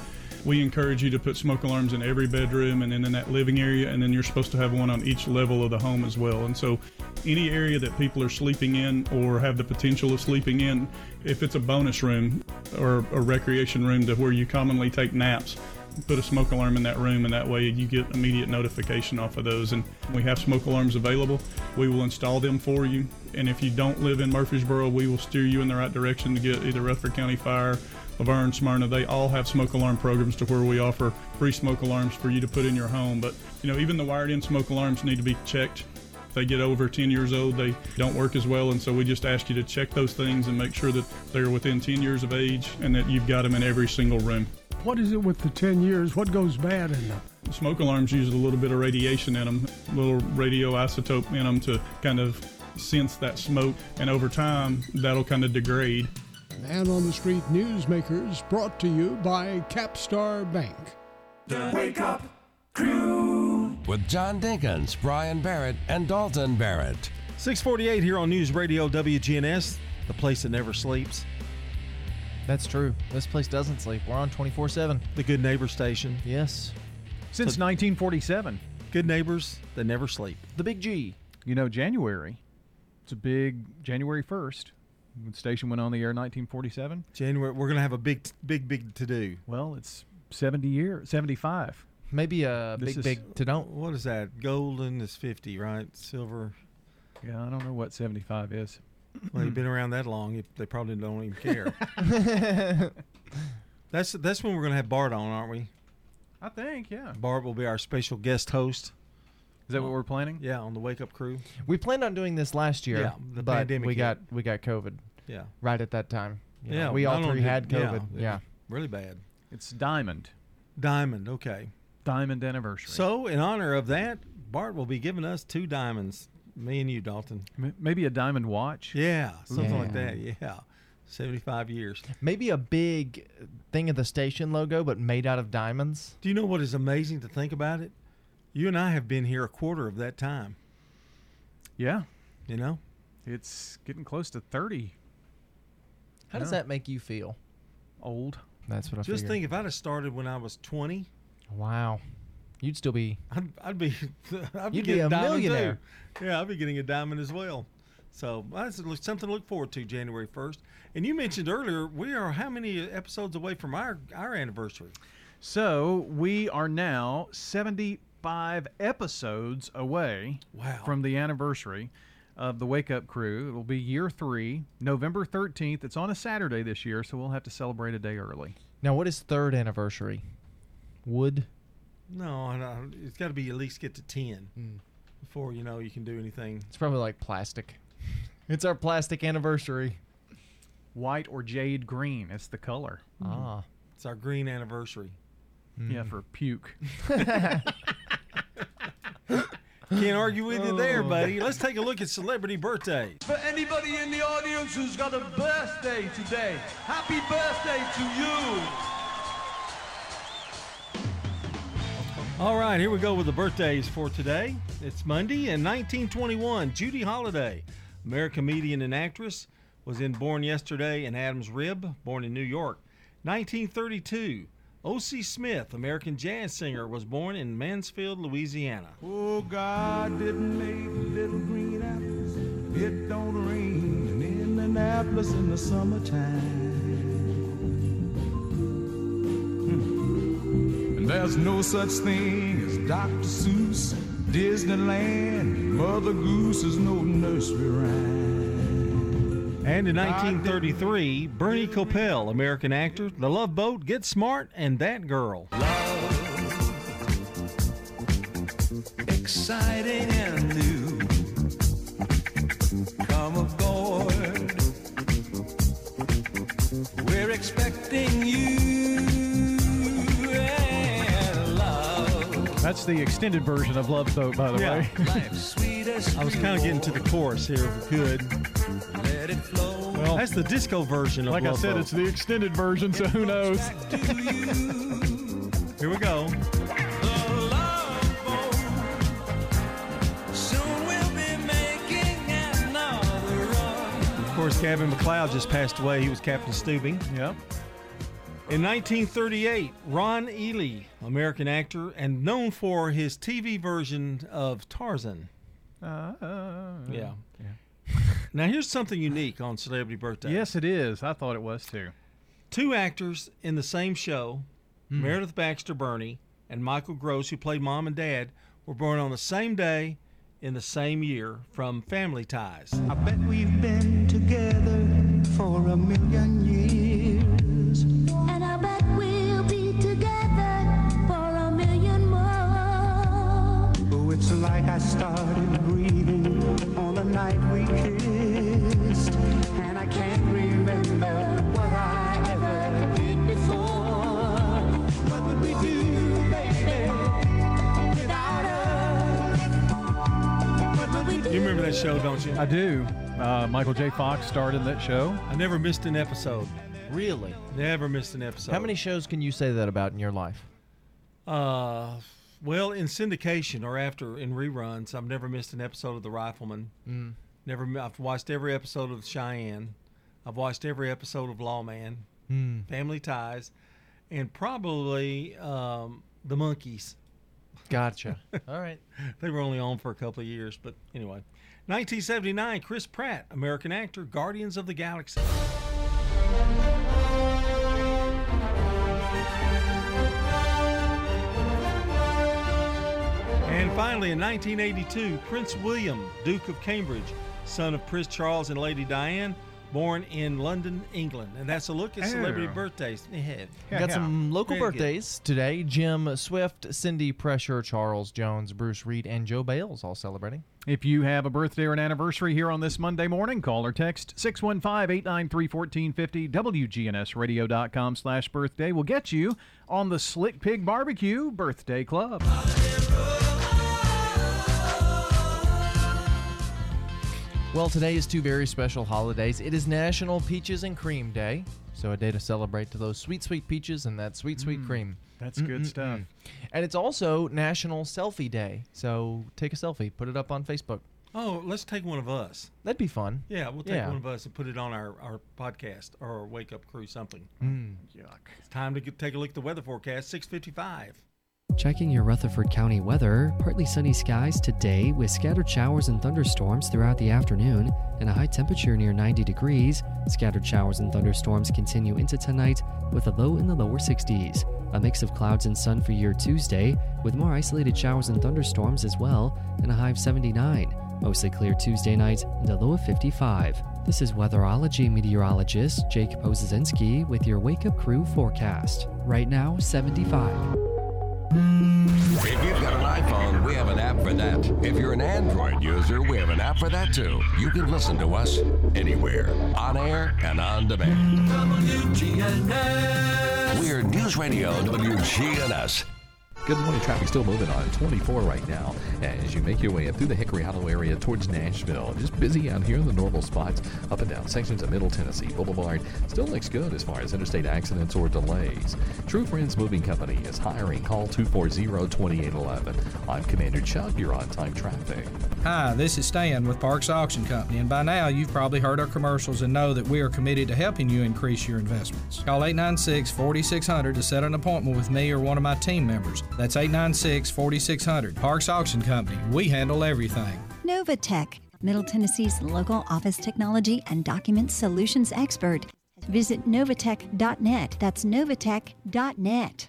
we encourage you to put smoke alarms in every bedroom and then in that living area, and then you're supposed to have one on each level of the home as well. And so, any area that people are sleeping in or have the potential of sleeping in, if it's a bonus room or a recreation room to where you commonly take naps, put a smoke alarm in that room, and that way you get immediate notification off of those. And we have smoke alarms available. We will install them for you. And if you don't live in Murfreesboro, we will steer you in the right direction to get either Rutherford County Fire La Vergne, Smyrna, they all have smoke alarm programs to where we offer free smoke alarms for you to put in your home. But, you know, even the wired in smoke alarms need to be checked. If they get over 10 years old, they don't work as well. And so we just ask you to check those things and make sure that they're within 10 years of age and that you've got them in every single room. What is it with the 10 years? What goes bad in them? Smoke alarms use a little bit of radiation in them, a little radioisotope in them to kind of sense that smoke. And over time, that'll kind of degrade. Man on the Street Newsmakers brought to you by Capstar Bank. The Wake Up Crew. With John Dinkins, Brian Barrett, and Dalton Barrett. 648 here on News Radio WGNS, the place that never sleeps. That's true. This place doesn't sleep. We're on 24 7. The Good Neighbor Station. Yes. Since so, 1947. Good neighbors that never sleep. The Big G. You know, January. It's a big January 1st. The station went on the air in 1947. January, we're going to have a big, big, big to do. Well, it's 70 years, 75. Maybe a this big, is, big to don't. What is that? Golden is 50, right? Silver. Yeah, I don't know what 75 is. Well, you've been around that long. They probably don't even care. that's that's when we're going to have Bart on, aren't we? I think, yeah. Bart will be our special guest host. Is that what we're planning? Yeah, on the Wake Up Crew. We planned on doing this last year. Yeah, the but pandemic we hit. got we got COVID. Yeah. Right at that time. You know, Yeah, we all three had did- yeah, COVID. Yeah. really bad. It's Diamond. Diamond, okay. Diamond anniversary. So, in honor of that, Bart will be giving us two diamonds. Me and you, Dalton. M- maybe a diamond watch. Yeah, something like that. Yeah. 75 years. Maybe a big thing of the station logo, but made out of diamonds. Do you know what is amazing to think about it? You and I have been here a quarter of that time. Yeah. You know? It's getting close to 30. How does Yeah. that make you feel? Old. That's what I feel. Just figured. think if I'd have started when I was 20, Wow. You'd still be. I'd, I'd be, I'd You'd be getting a diamond too. Yeah, I'd be getting a diamond as well. So that's something to look forward to January 1st. And you mentioned earlier, we are how many episodes away from our, our anniversary? So we are now 75 episodes away Wow. from the anniversary of the Wake Up Crew. It'll be year three, November 13th. It's on a Saturday this year, so we'll have to celebrate a day early. Now, what is third anniversary? Wood. No, no it's got to be at least get to 10 Hmm. before you know you can do anything. It's probably like plastic. It's our plastic anniversary. White or jade green. It's the color. Ah. It's our green anniversary. Yeah, for puke. Can't argue with you there, Oh. buddy. Let's take a look at celebrity birthdays. For anybody in the audience who's got a birthday today, happy birthday to you. All right, here we go with the birthdays for today. It's Monday in 1921. Judy Holliday, American comedian and actress, was in Born Yesterday and Adam's Rib, born in New York. 1932. O.C. Smith, American jazz singer, was born in Mansfield, Louisiana. Oh, God didn't make little green apples. It don't rain in Annapolis in the summertime. Hmm. And there's no such thing as Dr. Seuss, Disneyland. Mother Goose is no nursery rhyme. And in 1933, Bernie Kopell, American actor, The Love Boat, Get Smart, and That Girl. Exciting and new. Come aboard. We're expecting you. That's the extended version of Love Boat, by the Yeah. way. I was kind of getting to the chorus here if we could. Let it flow. Well, that's the disco version of like I Love said, Boat. it's the extended version, so who knows? Here we go. Soon we'll be making another run. Of course, Gavin MacLeod just passed away. He was Captain Stubing. Yep. In 1938, Ron Ely, American actor, and known for his TV version of Tarzan. Uh, Yeah. Now, here's something unique on Celebrity Birthday. Yes, it is. I thought it was too. Two actors in the same show, Hmm. Meredith Baxter Birney and Michael Gross, who played mom and dad, were born on the same day in the same year from Family Ties. I bet we've been together for a million years. And I bet we'll be together for a million more. Oh, it's like I started You remember that show, don't you? I do. Uh, Michael J. Fox starred in that show. I never missed an episode. Really? Never missed an episode. How many shows can you say that about in your life? Uh, well, in syndication or after in reruns, I've never missed an episode of The Rifleman. Mm. Never. I've watched every episode of Cheyenne. I've watched every episode of Lawman, Hmm. Family Ties, and probably um, The Monkees. Gotcha. All right. They were only on for a couple of years, but anyway. 1979, Chris Pratt, American actor, Guardians of the Galaxy. And finally, in 1982, Prince William, Duke of Cambridge, son of Prince Charles and Lady Diane, born in London, England. And that's a look at celebrity Oh. birthdays. Ahead. Got some local Very good. birthdays today. Jim Swift, Cindy Pressure, Charles Jones, Bruce Reed, and Joe Bales all celebrating. If you have a birthday or an anniversary here on this Monday morning, call or text 615-893-1450, WGNSradio.com slash birthday will get you on the Slick Pig Barbecue Birthday Club. Well, today is two very special holidays. It is National Peaches and Cream Day, so a day to celebrate to those sweet, sweet peaches and that sweet, sweet Mm, cream. that's good stuff. And it's also National Selfie Day, so take a selfie, put it up on Facebook. Oh, let's take one of us. That'd be fun. Yeah, we'll take Yeah. one of us and put it on our, our podcast or our Wake Up Crew something. Mm. Yuck. It's time to get, take a look at the weather forecast. 655. Checking your Rutherford County weather, partly sunny skies today with scattered showers and thunderstorms throughout the afternoon and a high temperature near 90 degrees. Scattered showers and thunderstorms continue into tonight with a low in the lower 60s. A mix of clouds and sun for your Tuesday with more isolated showers and thunderstorms as well and a high of 79. Mostly clear Tuesday night and a low of 55. This is weatherology meteorologist Jake Pozesinski with your Wake Up Crew forecast. Right now, 75. If you've got an iPhone, we have an app for that. If you're an Android user, we have an app for that too. You can listen to us anywhere, on air and on demand. WGNS. We're News Radio WGNS. Good morning. Traffic still moving on 24 right now as you make your way up through the Hickory Hollow area towards Nashville. Just busy out here in the normal spots, up and down sections of Middle Tennessee Boulevard. Still looks good as far as interstate accidents or delays. True Friends Moving Company is hiring. Call 240-2811. I'm Commander Chuck. You're on time traffic. Hi, this is Stan with Parks Auction Company, and by now you've probably heard our commercials and know that we are committed to helping you increase your investments. Call 896 4600 to set an appointment with me or one of my team members. That's 896 4600. Parks Auction Company. We handle everything. Novatech, Middle Tennessee's local office technology and document solutions expert. Visit novatech.net. That's novatech.net.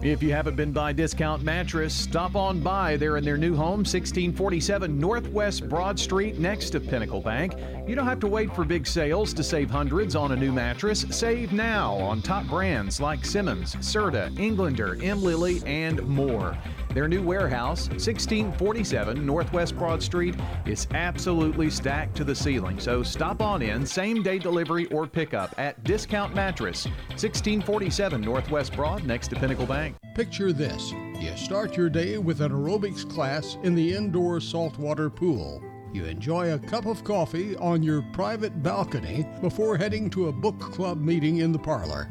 If you haven't been by Discount Mattress, stop on by. They're in their new home, 1647 Northwest Broad Street, next to Pinnacle Bank. You don't have to wait for big sales to save hundreds on a new mattress. Save now on top brands like Simmons, Serta, Englander, M. Lilly, and more. Their new warehouse, 1647 Northwest Broad Street, is absolutely stacked to the ceiling. So stop on in, same day delivery or pickup at Discount Mattress, 1647 Northwest Broad, next to Pinnacle Bank. Picture this you start your day with an aerobics class in the indoor saltwater pool. You enjoy a cup of coffee on your private balcony before heading to a book club meeting in the parlor.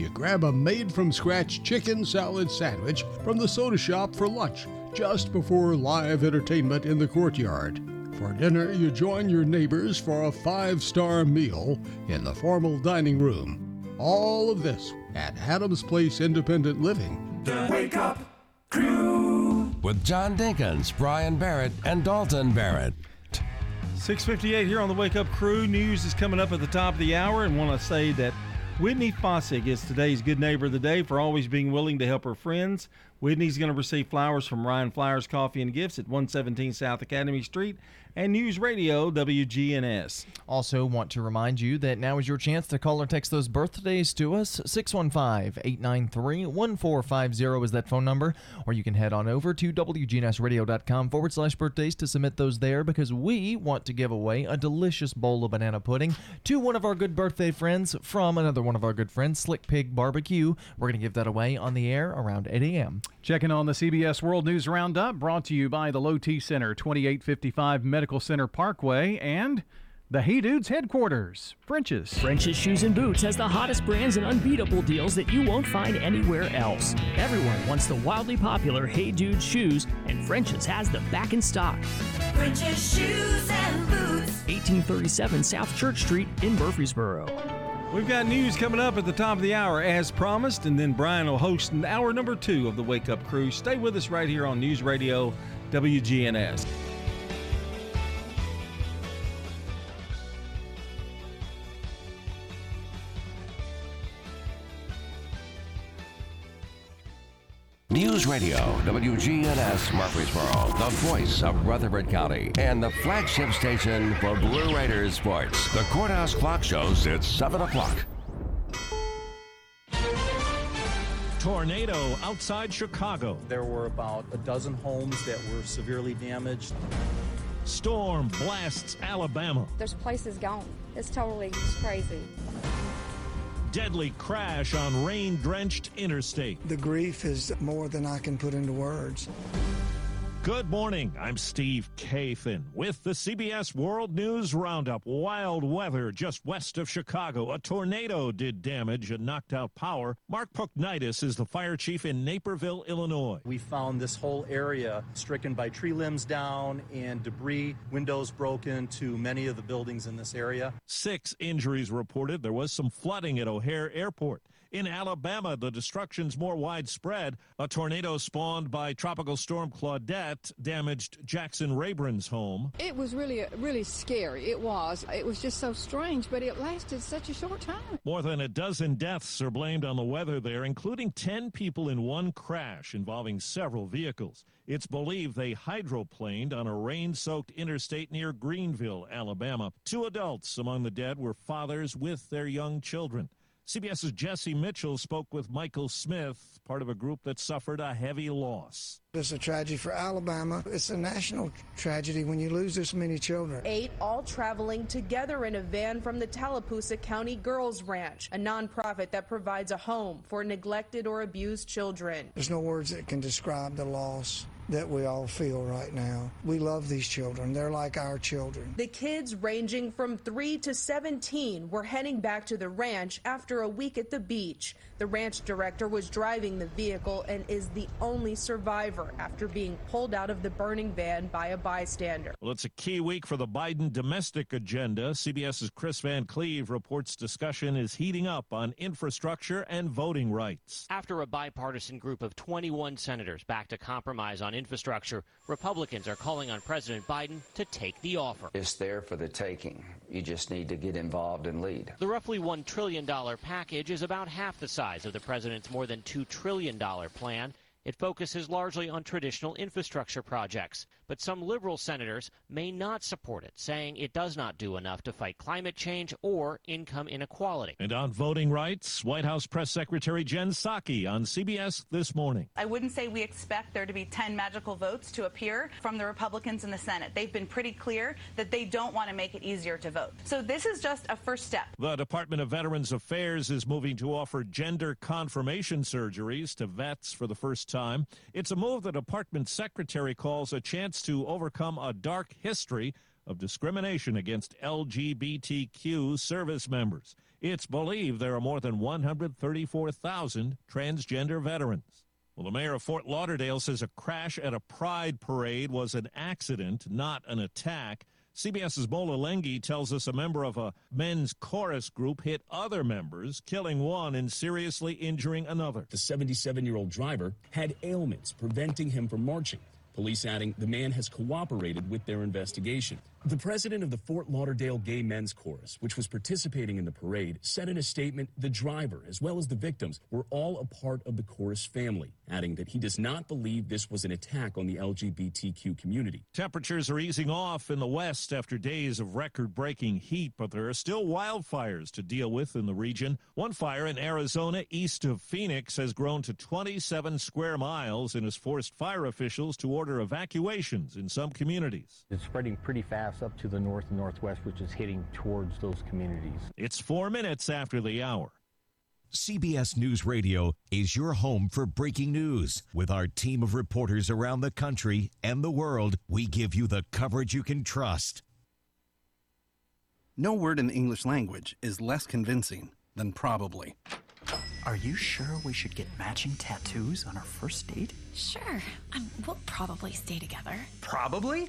You grab a made from scratch chicken salad sandwich from the soda shop for lunch just before live entertainment in the courtyard. For dinner, you join your neighbors for a five star meal in the formal dining room. All of this at Adams Place Independent Living. The Wake Up Crew. With John Dinkins, Brian Barrett, and Dalton Barrett. 658 here on the Wake Up Crew. News is coming up at the top of the hour, and want to say that Whitney Fossig is today's Good Neighbor of the Day for always being willing to help her friends. Whitney's going to receive flowers from Ryan Flowers Coffee and Gifts at 117 South Academy Street and News Radio WGNS. Also, want to remind you that now is your chance to call or text those birthdays to us. 615 893 1450 is that phone number. Or you can head on over to WGNSradio.com forward slash birthdays to submit those there because we want to give away a delicious bowl of banana pudding to one of our good birthday friends from another one of our good friends, Slick Pig Barbecue. We're going to give that away on the air around 8 a.m. Checking on the CBS World News Roundup, brought to you by the Low T Center, 2855 Medical Center Parkway, and the Hey Dudes headquarters, French's. French's Shoes and Boots has the hottest brands and unbeatable deals that you won't find anywhere else. Everyone wants the wildly popular Hey Dudes shoes, and French's has them back in stock. French's Shoes and Boots. 1837 South Church Street in Murfreesboro. We've got news coming up at the top of the hour as promised, and then Brian will host hour number two of the Wake Up Crew. Stay with us right here on News Radio WGNS. News Radio, WGNS Murfreesboro, the voice of Rutherford County, and the flagship station for Blue Raiders sports. The Courthouse Clock shows it's 7 o'clock. Tornado outside Chicago. There were about a dozen homes that were severely damaged. Storm blasts Alabama. There's places gone. It's totally crazy. Deadly crash on rain-drenched interstate. The grief is more than I can put into words. 30 Good morning. I'm Steve Kathan with the CBS World News Roundup. Wild weather just west of Chicago. A tornado did damage and knocked out power. Mark Puknaitis is the fire chief in Naperville, Illinois. We found this whole area stricken by tree limbs down and debris, windows broken to many of the buildings in this area. Six injuries reported. There was some flooding at O'Hare Airport. In Alabama, the destruction's more widespread. A tornado spawned by Tropical Storm Claudette damaged Jackson Rayburn's home. It was really, really scary. It was. It was just so strange, but it lasted such a short time. More than a dozen deaths are blamed on the weather there, including 10 people in one crash involving several vehicles. It's believed they hydroplaned on a rain soaked interstate near Greenville, Alabama. Two adults among the dead were fathers with their young children. CBS's Jesse Mitchell spoke with Michael Smith, part of a group that suffered a heavy loss. It's a tragedy for Alabama. It's a national tragedy when you lose this many children. Eight all traveling together in a van from the Tallapoosa County Girls Ranch, a nonprofit that provides a home for neglected or abused children. There's no words that can describe the loss that we all feel right now. We love these children. They're like our children. The kids ranging from 3 to 17 were heading back to the ranch after a week at the beach. The ranch director was driving the vehicle and is the only survivor after being pulled out of the burning van by a bystander. Well, it's a key week for the Biden domestic agenda. CBS's Chris Van Cleve reports discussion is heating up on infrastructure and voting rights. After a bipartisan group of 21 senators backed a compromise on infrastructure, Republicans are calling on President Biden to take the offer. It's there for the taking. You just need to get involved and lead. The roughly $1 trillion package is about half the size of the president's more than $2 trillion plan. It focuses largely on traditional infrastructure projects, but some liberal senators may not support it, saying it does not do enough to fight climate change or income inequality. And on voting rights, White House Press Secretary Jen Psaki on CBS this morning. I wouldn't say we expect there to be 10 magical votes to appear from the Republicans in the Senate. They've been pretty clear that they don't want to make it easier to vote. So this is just a first step. The Department of Veterans Affairs is moving to offer gender confirmation surgeries to vets for the first time. It's a move the department secretary calls a chance to overcome a dark history of discrimination against LGBTQ service members. It's believed there are more than 134,000 transgender veterans. Well, the mayor of Fort Lauderdale says a crash at a pride parade was an accident, not an attack. CBS's Bola Lengi tells us a member of a men's chorus group hit other members, killing one and seriously injuring another. The 77 year old driver had ailments preventing him from marching. Police adding the man has cooperated with their investigation. The president of the Fort Lauderdale Gay Men's Chorus, which was participating in the parade, said in a statement the driver, as well as the victims, were all a part of the chorus family, adding that he does not believe this was an attack on the LGBTQ community. Temperatures are easing off in the west after days of record breaking heat, but there are still wildfires to deal with in the region. One fire in Arizona, east of Phoenix, has grown to 27 square miles and has forced fire officials to order evacuations in some communities. It's spreading pretty fast up to the north and northwest, which is hitting towards those communities. It's four minutes after the hour. CBS News Radio is your home for breaking news. With our team of reporters around the country and the world, we give you the coverage you can trust. No word in the English language is less convincing than probably. Are you sure we should get matching tattoos on our first date? Sure. Um, we'll probably stay together. Probably?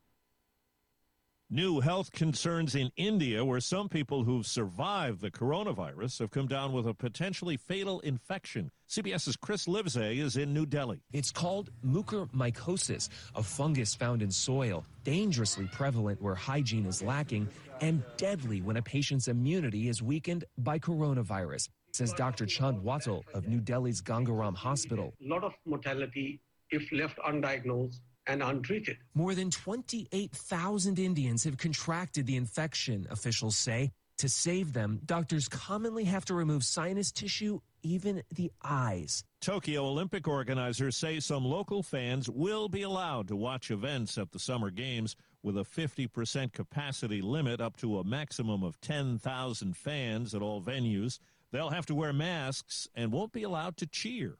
New health concerns in India, where some people who've survived the coronavirus have come down with a potentially fatal infection. CBS's Chris Livesay is in New Delhi. It's called mucormycosis, a fungus found in soil, dangerously prevalent where hygiene is lacking, and deadly when a patient's immunity is weakened by coronavirus, says Dr. Chand Wattal of New Delhi's Gangaram Hospital. A lot of mortality if left undiagnosed and untreated. More than 28,000 Indians have contracted the infection, officials say. To save them, doctors commonly have to remove sinus tissue, even the eyes. Tokyo Olympic organizers say some local fans will be allowed to watch events at the Summer Games with a 50% capacity limit up to a maximum of 10,000 fans at all venues. They'll have to wear masks and won't be allowed to cheer.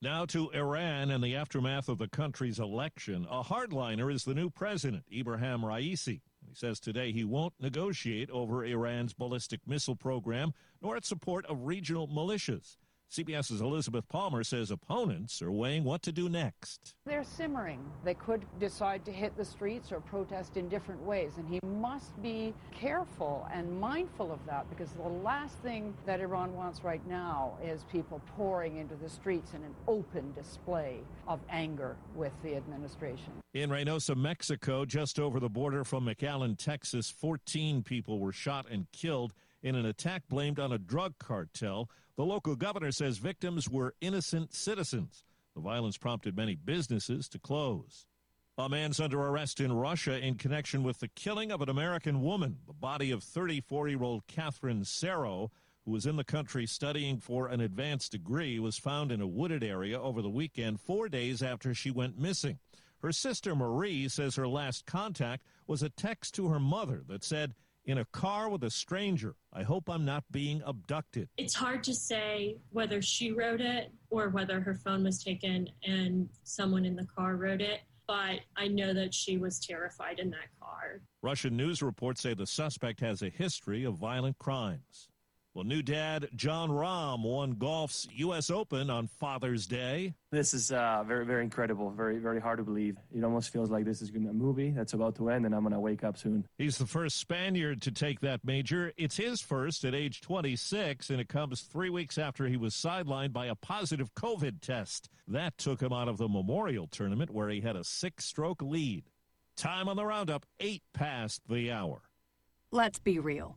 Now to Iran and the aftermath of the country's election. A hardliner is the new president, Ibrahim Raisi. He says today he won't negotiate over Iran's ballistic missile program nor its support of regional militias. CBS's Elizabeth Palmer says opponents are weighing what to do next. They're simmering. They could decide to hit the streets or protest in different ways, and he must be careful and mindful of that because the last thing that Iran wants right now is people pouring into the streets in an open display of anger with the administration. In Reynosa, Mexico, just over the border from McAllen, Texas, 14 people were shot and killed in an attack blamed on a drug cartel. The local governor says victims were innocent citizens. The violence prompted many businesses to close. A man's under arrest in Russia in connection with the killing of an American woman. The body of 34 year old Catherine Serou, who was in the country studying for an advanced degree, was found in a wooded area over the weekend, four days after she went missing. Her sister Marie says her last contact was a text to her mother that said, in a car with a stranger. I hope I'm not being abducted. It's hard to say whether she wrote it or whether her phone was taken and someone in the car wrote it, but I know that she was terrified in that car. Russian news reports say the suspect has a history of violent crimes. Well, new dad Jon Rahm won golf's U.S. Open on Father's Day. This is uh, very, very incredible. Very, very hard to believe. It almost feels like this is a movie that's about to end, and I'm going to wake up soon. He's the first Spaniard to take that major. It's his first at age 26, and it comes three weeks after he was sidelined by a positive COVID test. That took him out of the Memorial Tournament, where he had a six stroke lead. Time on the roundup, eight past the hour. Let's be real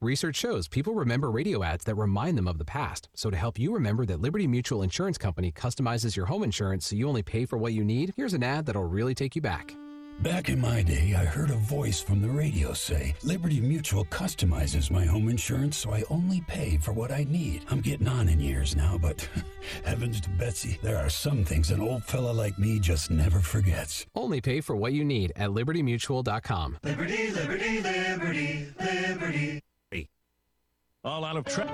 Research shows people remember radio ads that remind them of the past. So to help you remember that Liberty Mutual Insurance Company customizes your home insurance so you only pay for what you need, here's an ad that'll really take you back. Back in my day, I heard a voice from the radio say, Liberty Mutual customizes my home insurance so I only pay for what I need. I'm getting on in years now, but heavens to Betsy, there are some things an old fella like me just never forgets. Only pay for what you need at libertymutual.com. Liberty, liberty, liberty, liberty. All out of track.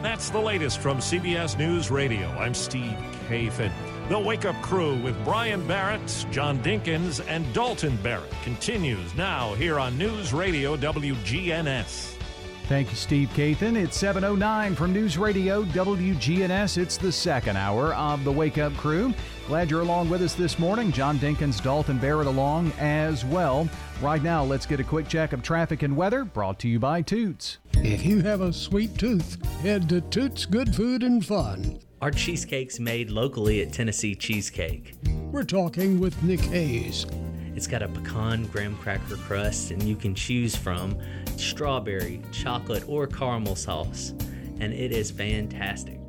That's the latest from CBS News Radio. I'm Steve Kathan. The Wake Up Crew with Brian Barrett, John Dinkins, and Dalton Barrett continues now here on News Radio WGNS. Thank you, Steve Kathan. It's 7.09 from News Radio WGNS. It's the second hour of the Wake Up Crew. Glad you're along with us this morning. John Dinkins, Dalton Barrett along as well. Right now, let's get a quick check of traffic and weather brought to you by Toots. If you have a sweet tooth, head to Toots Good Food and Fun. Our cheesecake's made locally at Tennessee Cheesecake. We're talking with Nick Hayes. It's got a pecan graham cracker crust, and you can choose from strawberry, chocolate, or caramel sauce, and it is fantastic.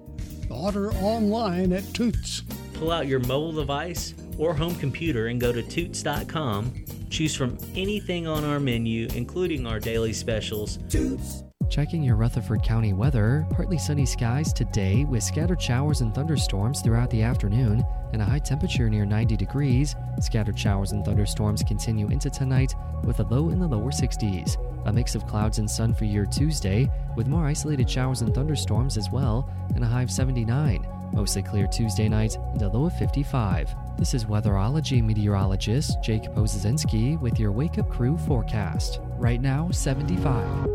Order online at Toots. Pull out your mobile device or home computer and go to Toots.com. Choose from anything on our menu, including our daily specials. Toots Checking your Rutherford County weather, partly sunny skies today with scattered showers and thunderstorms throughout the afternoon and a high temperature near 90 degrees. Scattered showers and thunderstorms continue into tonight with a low in the lower 60s. A mix of clouds and sun for your Tuesday with more isolated showers and thunderstorms as well and a high of 79. Mostly clear Tuesday night and a low of 55. This is weatherology meteorologist Jake Pozesinski with your Wake Up Crew forecast. Right now, 75.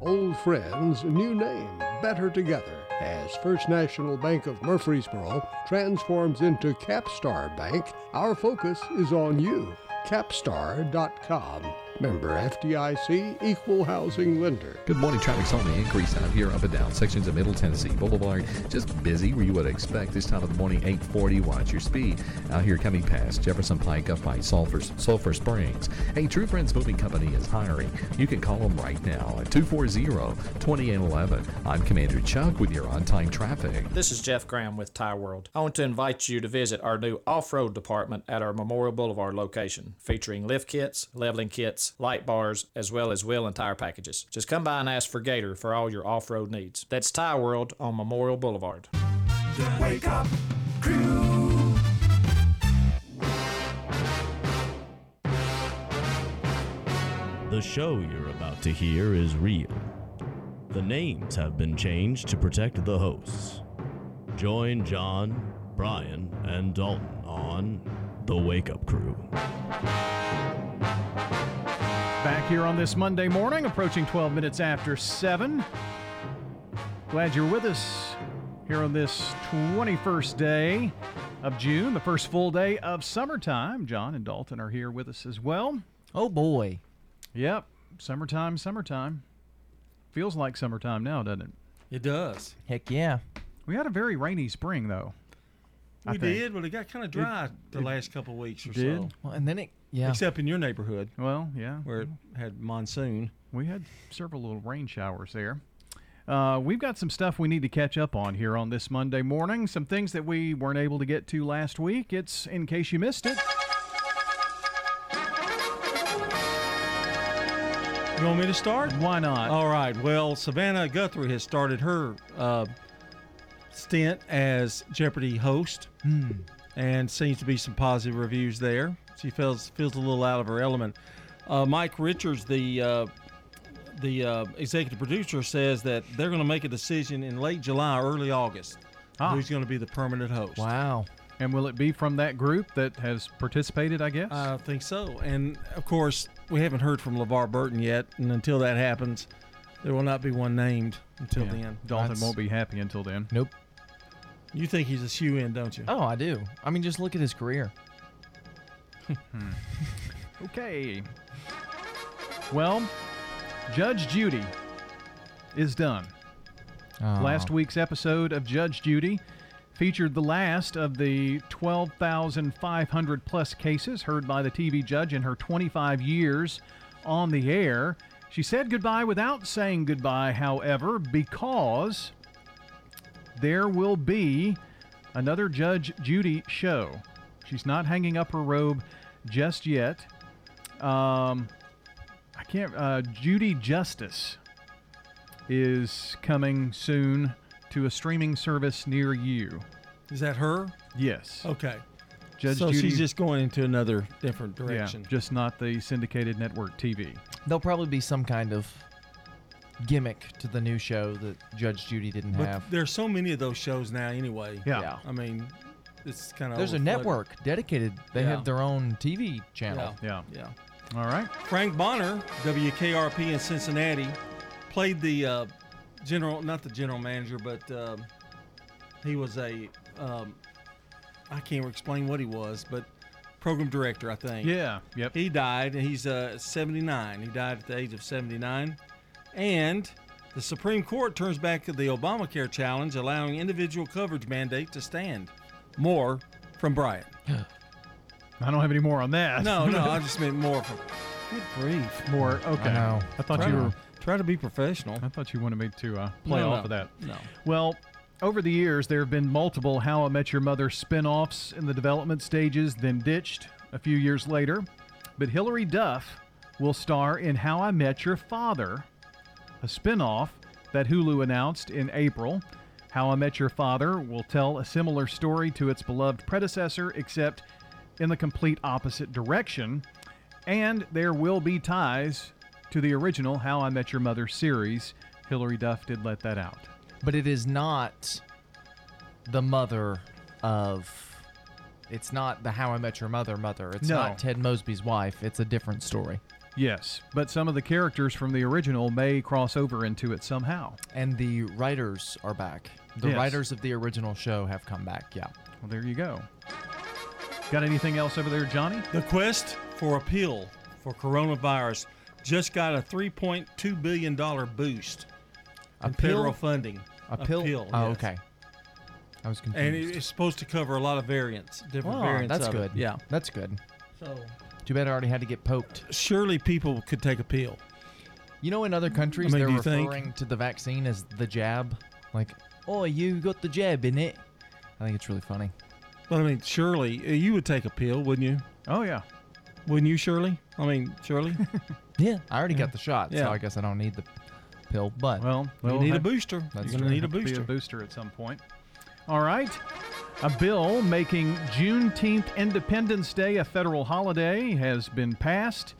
Old friends, new name, better together. As First National Bank of Murfreesboro transforms into Capstar Bank, our focus is on you. Capstar.com. Member FDIC, equal housing lender. Good morning. Traffic's on the increase out here, up and down sections of Middle Tennessee Boulevard. Just busy where you would expect this time of the morning, 840. Watch your speed out here coming past Jefferson Pike up by Sulphur, Sulphur Springs. Hey, True Friends Moving Company is hiring. You can call them right now at 240-2811. I'm Commander Chuck with your on-time traffic. This is Jeff Graham with Tire World. I want to invite you to visit our new off-road department at our Memorial Boulevard location, featuring lift kits, leveling kits, light bars, as well as wheel and tire packages. Just come by and ask for Gator for all your off-road needs. That's Tire World on Memorial Boulevard. The Wake Up Crew. The show you're about to hear is real. The names have been changed to protect the hosts. Join John, Brian, and Dalton on The Wake Up Crew. Back here on this Monday morning, approaching 12 minutes after 7. Glad you're with us here on this 21st day of June, the first full day of summertime. John and Dalton are here with us as well. Oh, boy. Yep. Summertime, summertime. Feels like summertime now, doesn't it? It does. Heck yeah. We had a very rainy spring, though. I We think. did, but it got kind of dry It- the it last couple of weeks or did. so. Well, and then it, yeah. Except in your neighborhood. Well, yeah. Where it had monsoon. We had several little rain showers there. Uh, we've got some stuff we need to catch up on here on this Monday morning. Some things that we weren't able to get to last week. It's in case you missed it. You want me to start? Why not? All right. Well, Savannah Guthrie has started her uh, stint as Jeopardy host, Hmm. and seems to be some positive reviews there. She feels feels a little out of her element. Uh, Mike Richards, the uh, the uh, executive producer, says that they're going to make a decision in late July, early August. Ah. Who's going to be the permanent host? Wow. And will it be from that group that has participated, I guess? I think so. And of course, we haven't heard from LeVar Burton yet. And until that happens, there will not be one named until Yeah. then. Dalton That's- won't be happy until then. Nope. You think he's a shoe in, don't you? Oh, I do. I mean, just look at his career. Okay. Well, Judge Judy is done. Oh. Last week's episode of Judge Judy featured the last of the 12,500 plus cases heard by the TV judge in her 25 years on the air. She said goodbye without saying goodbye, however, because there will be another Judge Judy show. She's not hanging up her robe just yet. Um, I can't. Uh, Judy Justice is coming soon to a streaming service near you. Is that her? Yes. Okay. Judge Judy. so Judy. she's just going into another different direction. Yeah, just not the syndicated network TV. There'll probably be some kind of gimmick to the new show that Judge Judy didn't But have. there's so many of those shows now anyway. Yeah. Yeah. I mean, it's kind of There's a network dedicated. They Yeah. have their own TV channel. Yeah. Yeah. All right. Frank Bonner, WKRP in Cincinnati, played the uh, general, not the general manager, but um he was a, um, I can't explain what he was, but program director, I think. Yeah. Yep. He died, and he's uh, 79. He died at the age of 79. And the Supreme Court turns back to the Obamacare challenge, allowing individual coverage mandate to stand. More from Bryant. I don't have any more on that. No, no, I just meant more from. Good grief. More. Okay. I, know. I thought Try you to- were. Try to be professional. I thought you wanted me to uh, play No, off no, of that. no. Well, over the years, there have been multiple How I Met Your Mother spin offs in the development stages, then ditched a few years later. But Hilary Duff will star in How I Met Your Father a spin off that Hulu announced in April. How I Met Your Father will tell a similar story to its beloved predecessor, except in the complete opposite direction. And there will be ties to the original How I Met Your Mother series. Hilary Duff did let that out. But it is not the mother of. It's not the How I Met Your Mother mother. It's No. not Ted Mosby's wife. It's a different story. Yes, but some of the characters from the original may cross over into it somehow. And the writers are back. The Yes. writers of the original show have come back. Yeah. Well, there you go. Got anything else over there, Johnny? The quest for a pill for coronavirus just got a $3.2 billion boost A in pill? federal funding. A pill? Oh, yes. okay. I was confused. And it's supposed to cover a lot of variants, different Oh, variants. that's of it. good. Yeah. That's good. So Too bad I already had to get poked. surely people could take a pill. You know, in other countries, I mean, they're do you think- referring to the vaccine as the jab. Like, oh, you got the jab in it. I think it's really funny. But I mean, surely uh, you would take a pill, wouldn't you? Oh yeah. Wouldn't you, Shirley? I mean, Shirley. Yeah, I already got the shot, Yeah. so I guess I don't need the pill. But Well, you we'll need a booster. That's You're gonna need a have to be booster. a booster at some point. All right. A bill making Juneteenth Independence Day a federal holiday has been passed.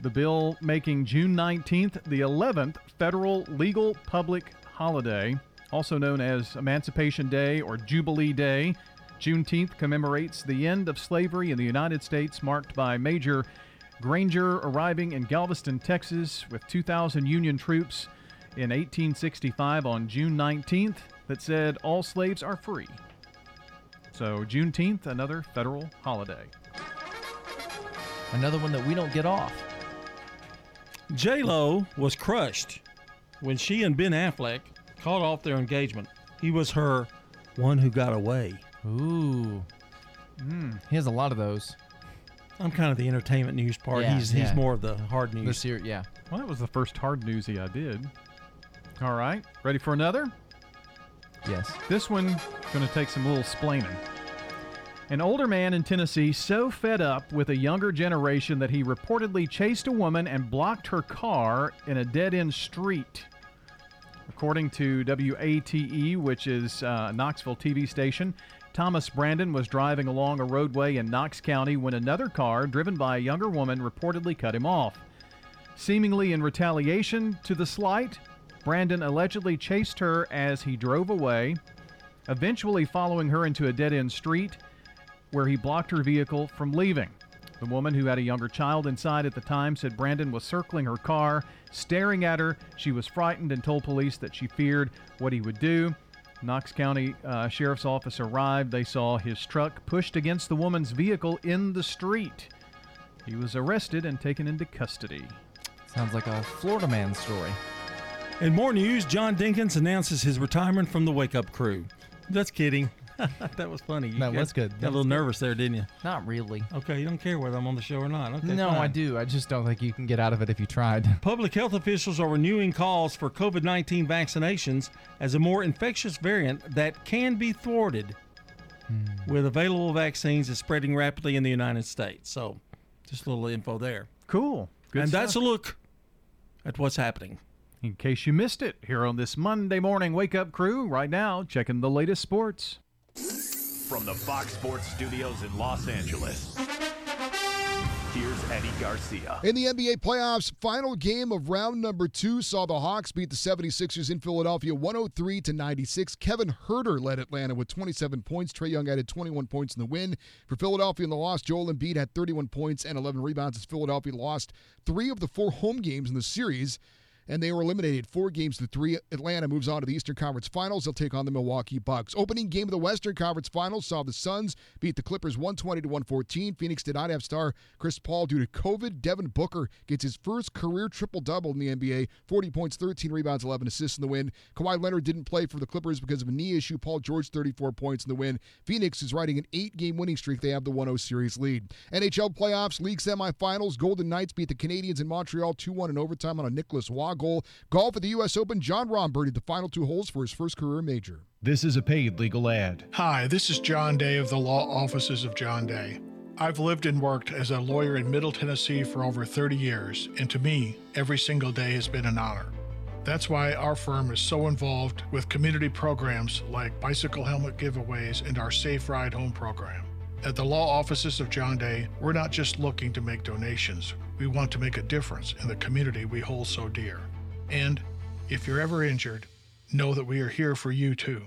The bill making June 19th the 11th federal legal public holiday, also known as Emancipation Day or Jubilee Day. Juneteenth commemorates the end of slavery in the United States, marked by Major Granger arriving in Galveston, Texas, with 2,000 Union troops in 1865 on June 19th that said all slaves are free. So, Juneteenth, another federal holiday. another one that we don't get off. J Lo was crushed when she and Ben Affleck called off their engagement. He was her one who got away. Ooh. Hmm. He has a lot of those. I'm kind of the entertainment news part. Yeah, he's he's more of the hard The news. ser- yeah. Well, that was the first hard newsy I did. All right, ready for another? Yes. This one going to take some little splaining. An older man in Tennessee so fed up with a younger generation that he reportedly chased a woman and blocked her car in a dead-end street. According to WATE, which is uh, a Knoxville TV station, Thomas Brandon was driving along a roadway in Knox County when another car, driven by a younger woman, reportedly cut him off. Seemingly in retaliation to the slight, Brandon allegedly chased her as he drove away, eventually following her into a dead end street where he blocked her vehicle from leaving. The woman, who had a younger child inside at the time, said Brandon was circling her car, staring at her. She was frightened and told police that she feared what he would do. Knox County uh, Sheriff's Office arrived. They saw his truck pushed against the woman's vehicle in the street. He was arrested and taken into custody. Sounds like a Florida man story. In more news, John Dinkins announces his retirement from the Wake Up Crew. That's kidding. that was funny. You That got- was good. Got That a little was good. nervous there, didn't you? Not really. Okay, you don't care whether I'm on the show or not. Okay, no, I do. I just don't think you can get out of it if you tried. Public health officials are renewing calls for COVID 19 vaccinations as a more infectious variant that can be thwarted Hmm. with available vaccines is spreading rapidly in the United States. So, just a little info there. Cool. Good and that's a look at what's happening. In case you missed it, here on this Monday morning wake up crew, right now, checking the latest sports. From the Fox Sports Studios in Los Angeles, here's Eddie Garcia. In the NBA playoffs, final game of round number two saw the Hawks beat the 76ers in Philadelphia 103 to 96. Kevin Huerter led Atlanta with 27 points. Trae Young added 21 points in the win. For Philadelphia in the loss, Joel Embiid had 31 points and 11 rebounds as Philadelphia lost three of the four home games in the series. And they were eliminated four games to three. Atlanta moves on to the Eastern Conference Finals. They'll take on the Milwaukee Bucks. Opening game of the Western Conference Finals saw the Suns beat the Clippers 120 to 114. Phoenix did not have star Chris Paul due to COVID. Devin Booker gets his first career triple double in the NBA 40 points, 13 rebounds, 11 assists in the win. Kawhi Leonard didn't play for the Clippers because of a knee issue. Paul George 34 points in the win. Phoenix is riding an eight game winning streak. They have the 1 0 series lead. NHL playoffs, league semifinals. Golden Knights beat the Canadiens in Montreal 2 1 in overtime on a Nicolas Roy goal. Golf at the U.S. Open, Jon Rahm birdied the final two holes for his first career major. This is a paid legal ad. Hi, this is John Day of the Law Offices of John Day. I've lived and worked as a lawyer in Middle Tennessee for over 30 years, and to me, every single day has been an honor. That's why our firm is so involved with community programs like bicycle helmet giveaways and our Safe Ride Home program. At the law offices of John Day, we're not just looking to make donations, we want to make a difference in the community we hold so dear. And if you're ever injured, know that we are here for you too.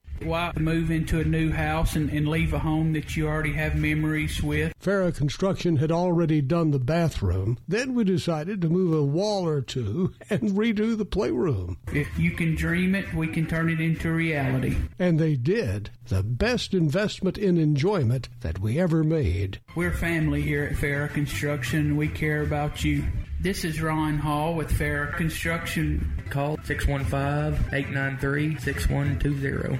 Why move into a new house and, and leave a home that you already have memories with? Farrah Construction had already done the bathroom. Then we decided to move a wall or two and redo the playroom. If you can dream it, we can turn it into reality. And they did. The best investment in enjoyment that we ever made. We're family here at Farrah Construction. We care about you. This is Ron Hall with Farrah Construction. Call 615-893-6120.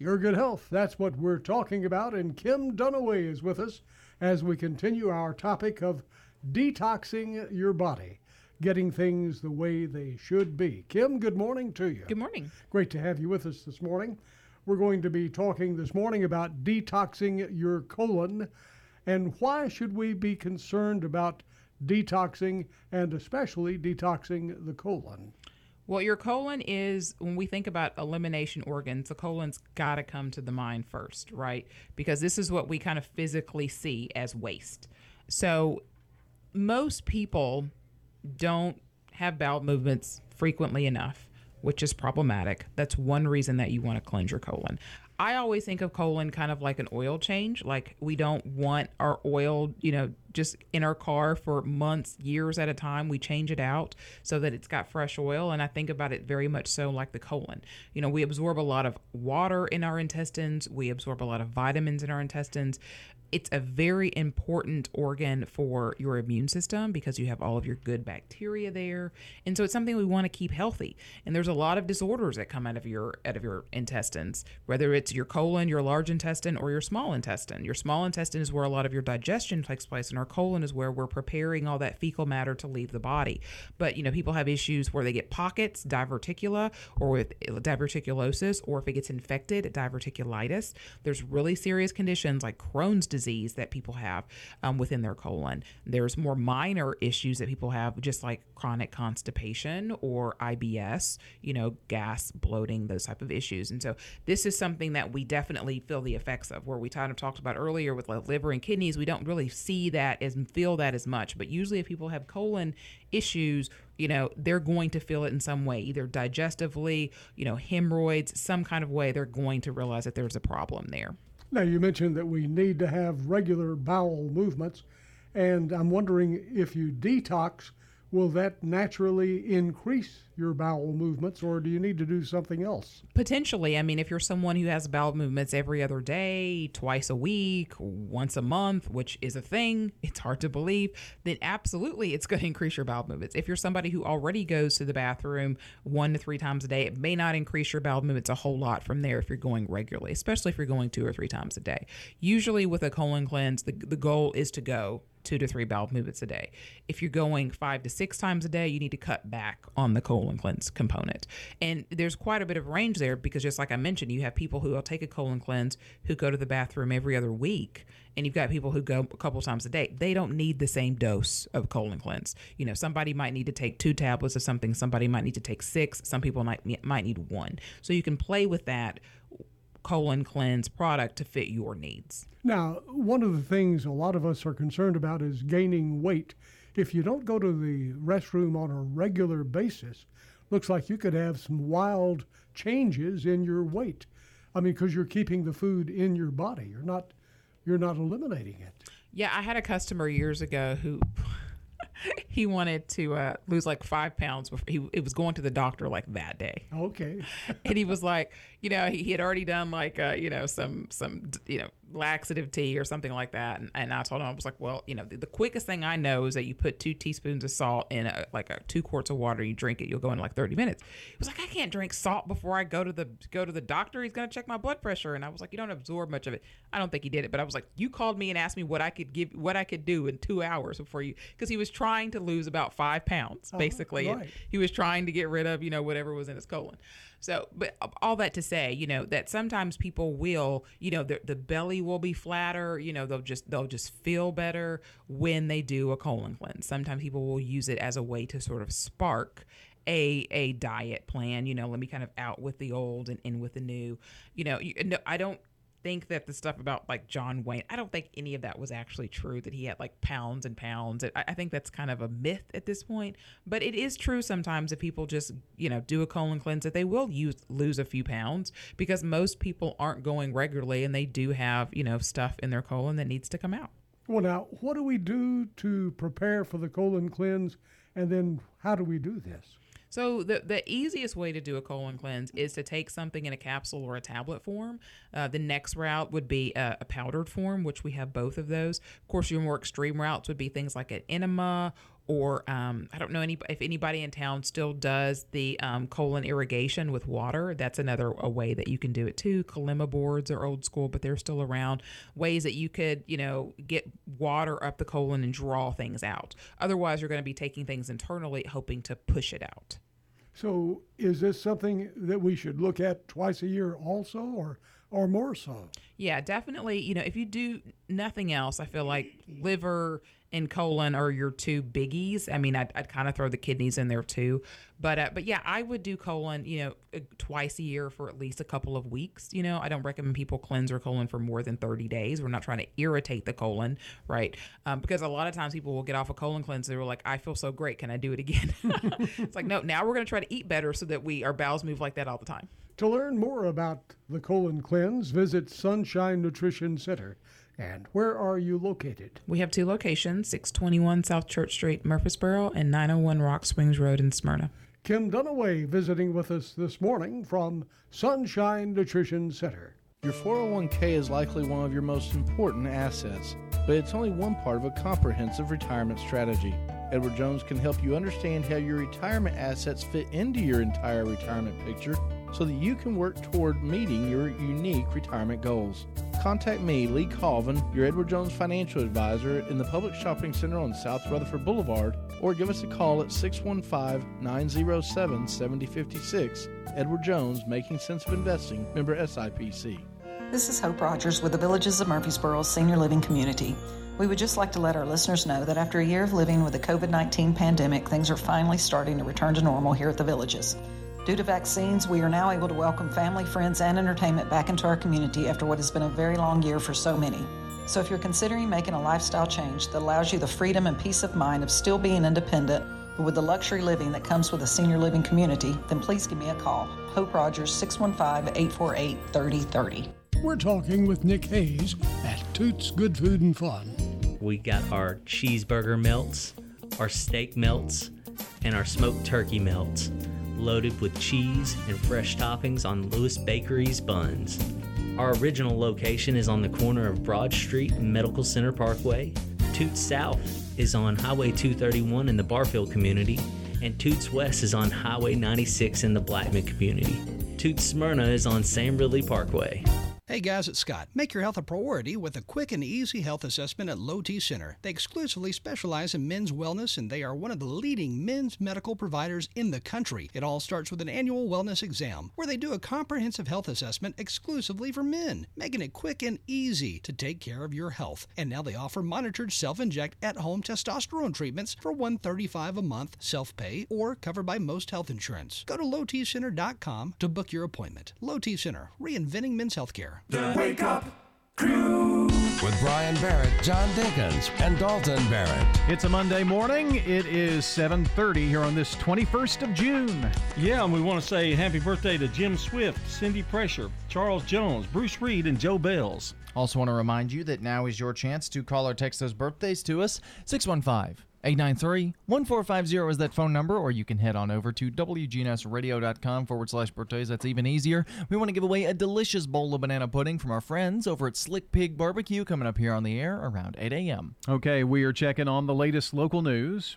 Your good health, that's what we're talking about, and Kim Dunaway is with us as we continue our topic of detoxing your body, getting things the way they should be. Kim, good morning to you. Good morning. Great to have you with us this morning. We're going to be talking this morning about detoxing your colon and why should we be concerned about detoxing and especially detoxing the colon. Well, your colon is, when we think about elimination organs, the colon's got to come to the mind first, right? Because this is what we kind of physically see as waste. So, most people don't have bowel movements frequently enough, which is problematic. That's one reason that you want to cleanse your colon. I always think of colon kind of like an oil change. Like we don't want our oil, you know, just in our car for months, years at a time. We change it out so that it's got fresh oil. And I think about it very much so like the colon. You know, we absorb a lot of water in our intestines, we absorb a lot of vitamins in our intestines. It's a very important organ for your immune system because you have all of your good bacteria there. And so it's something we want to keep healthy. And there's a lot of disorders that come out of your out of your intestines, whether it's your colon, your large intestine, or your small intestine. Your small intestine is where a lot of your digestion takes place, and our colon is where we're preparing all that fecal matter to leave the body. But you know, people have issues where they get pockets, diverticula, or with diverticulosis, or if it gets infected, diverticulitis. There's really serious conditions like Crohn's disease that people have um, within their colon. There's more minor issues that people have, just like chronic constipation or IBS, you know, gas, bloating, those type of issues. And so this is something that we definitely feel the effects of. Where we kind of talked about earlier with like liver and kidneys, we don't really see that as feel that as much. But usually, if people have colon issues, you know, they're going to feel it in some way, either digestively, you know, hemorrhoids, some kind of way. They're going to realize that there's a problem there. Now, you mentioned that we need to have regular bowel movements, and I'm wondering if you detox, will that naturally increase your bowel movements, or do you need to do something else? Potentially. I mean, if you're someone who has bowel movements every other day, twice a week, once a month, which is a thing, it's hard to believe, then absolutely it's going to increase your bowel movements. If you're somebody who already goes to the bathroom one to three times a day, it may not increase your bowel movements a whole lot from there if you're going regularly, especially if you're going two or three times a day. Usually with a colon cleanse, the, the goal is to go two to three bowel movements a day. If you're going five to six times a day, you need to cut back on the colon cleanse component. And there's quite a bit of range there because, just like I mentioned, you have people who will take a colon cleanse who go to the bathroom every other week. And you've got people who go a couple times a day. They don't need the same dose of colon cleanse. You know, somebody might need to take two tablets of something. Somebody might need to take six. Some people might might need one. So you can play with that colon cleanse product to fit your needs. Now, one of the things a lot of us are concerned about is gaining weight. If you don't go to the restroom on a regular basis, looks like you could have some wild changes in your weight. I mean, because you're keeping the food in your body. You're not you're not eliminating it. Yeah, I had a customer years ago who he wanted to uh, lose like five pounds. Before he it was going to the doctor like that day. Okay. and he was like, you know, he, he had already done like, uh, you know, some some you know laxative tea or something like that. And, and I told him I was like, well, you know, the, the quickest thing I know is that you put two teaspoons of salt in a, like a two quarts of water. You drink it, you'll go in like thirty minutes. He was like, I can't drink salt before I go to the go to the doctor. He's gonna check my blood pressure. And I was like, you don't absorb much of it. I don't think he did it, but I was like, you called me and asked me what I could give, what I could do in two hours before you, because he was trying to lose about five pounds Oh, basically. Right. he was trying to get rid of, you know, whatever was in his colon. So, but all that to say, you know, that sometimes people will, you know, the, the belly will be flatter, you know, they'll just, they'll just feel better when they do a colon cleanse. Sometimes people will use it as a way to sort of spark a, a diet plan, you know, let me kind of out with the old and in with the new, you know, you, no, I don't think that the stuff about like John Wayne, I don't think any of that was actually true. That he had like pounds and pounds. I, I think that's kind of a myth at this point. But it is true sometimes if people just you know do a colon cleanse that they will use lose a few pounds because most people aren't going regularly and they do have you know stuff in their colon that needs to come out. Well, now, what do we do to prepare for the colon cleanse, and then how do we do this? So the the easiest way to do a colon cleanse is to take something in a capsule or a tablet form. Uh, the next route would be a, a powdered form, which we have both of those. Of course, your more extreme routes would be things like an enema or um, I don't know any if anybody in town still does the um, colon irrigation with water. That's another a way that you can do it too. Colema boards are old school, but they're still around. Ways that you could you know get water up the colon and draw things out. Otherwise, you're going to be taking things internally, hoping to push it out. So, is this something that we should look at twice a year also, or or more so? Yeah, definitely. You know, if you do nothing else, I feel like liver and colon are your two biggies. I mean, I'd, I'd kind of throw the kidneys in there too, but uh, but yeah, I would do colon. You know, uh, twice a year for at least a couple of weeks. You know, I don't recommend people cleanse their colon for more than thirty days. We're not trying to irritate the colon, right? Um, because a lot of times people will get off a colon cleanse. they're like, I feel so great. Can I do it again? it's like no. Now we're going to try to eat better so that we our bowels move like that all the time. To learn more about the colon cleanse, visit Sunshine Nutrition Center. And where are you located? We have two locations 621 South Church Street, Murfreesboro, and 901 Rock Springs Road in Smyrna. Kim Dunaway visiting with us this morning from Sunshine Nutrition Center. Your 401k is likely one of your most important assets, but it's only one part of a comprehensive retirement strategy. Edward Jones can help you understand how your retirement assets fit into your entire retirement picture so that you can work toward meeting your unique retirement goals. Contact me, Lee Colvin, your Edward Jones financial advisor in the Publix Shopping Center on South Rutherford Boulevard, or give us a call at 615 907 7056. Edward Jones, Making Sense of Investing, member SIPC. This is Hope Rogers with the Villages of Murfreesboro Senior Living Community. We would just like to let our listeners know that after a year of living with the COVID 19 pandemic, things are finally starting to return to normal here at the Villages. Due to vaccines, we are now able to welcome family, friends, and entertainment back into our community after what has been a very long year for so many. So, if you're considering making a lifestyle change that allows you the freedom and peace of mind of still being independent, but with the luxury living that comes with a senior living community, then please give me a call. Hope Rogers, 615 848 3030. We're talking with Nick Hayes at Toots Good Food and Fun. We got our cheeseburger melts, our steak melts, and our smoked turkey melts, loaded with cheese and fresh toppings on Lewis Bakery's buns. Our original location is on the corner of Broad Street and Medical Center Parkway. Toots South is on Highway 231 in the Barfield community, and Toots West is on Highway 96 in the Blackman community. Toots Smyrna is on Sam Ridley Parkway. Hey guys, it's Scott. Make your health a priority with a quick and easy health assessment at Low T Center. They exclusively specialize in men's wellness and they are one of the leading men's medical providers in the country. It all starts with an annual wellness exam where they do a comprehensive health assessment exclusively for men, making it quick and easy to take care of your health. And now they offer monitored self-inject at-home testosterone treatments for 135 a month, self-pay or covered by most health insurance. Go to lowtcenter.com to book your appointment. Low T Center, reinventing men's healthcare. Wake up Crew. With Brian Barrett, John Dinkins, and Dalton Barrett. It's a Monday morning. It is 7:30 here on this 21st of June. Yeah, and we want to say happy birthday to Jim Swift, Cindy Pressure, Charles Jones, Bruce Reed, and Joe Bells. Also, want to remind you that now is your chance to call or text those birthdays to us. 615 893 1450 is that phone number, or you can head on over to WGNSradio.com forward slash birthdays. That's even easier. We want to give away a delicious bowl of banana pudding from our friends over at Slick Pig Barbecue coming up here on the air around 8 a.m. Okay, we are checking on the latest local news.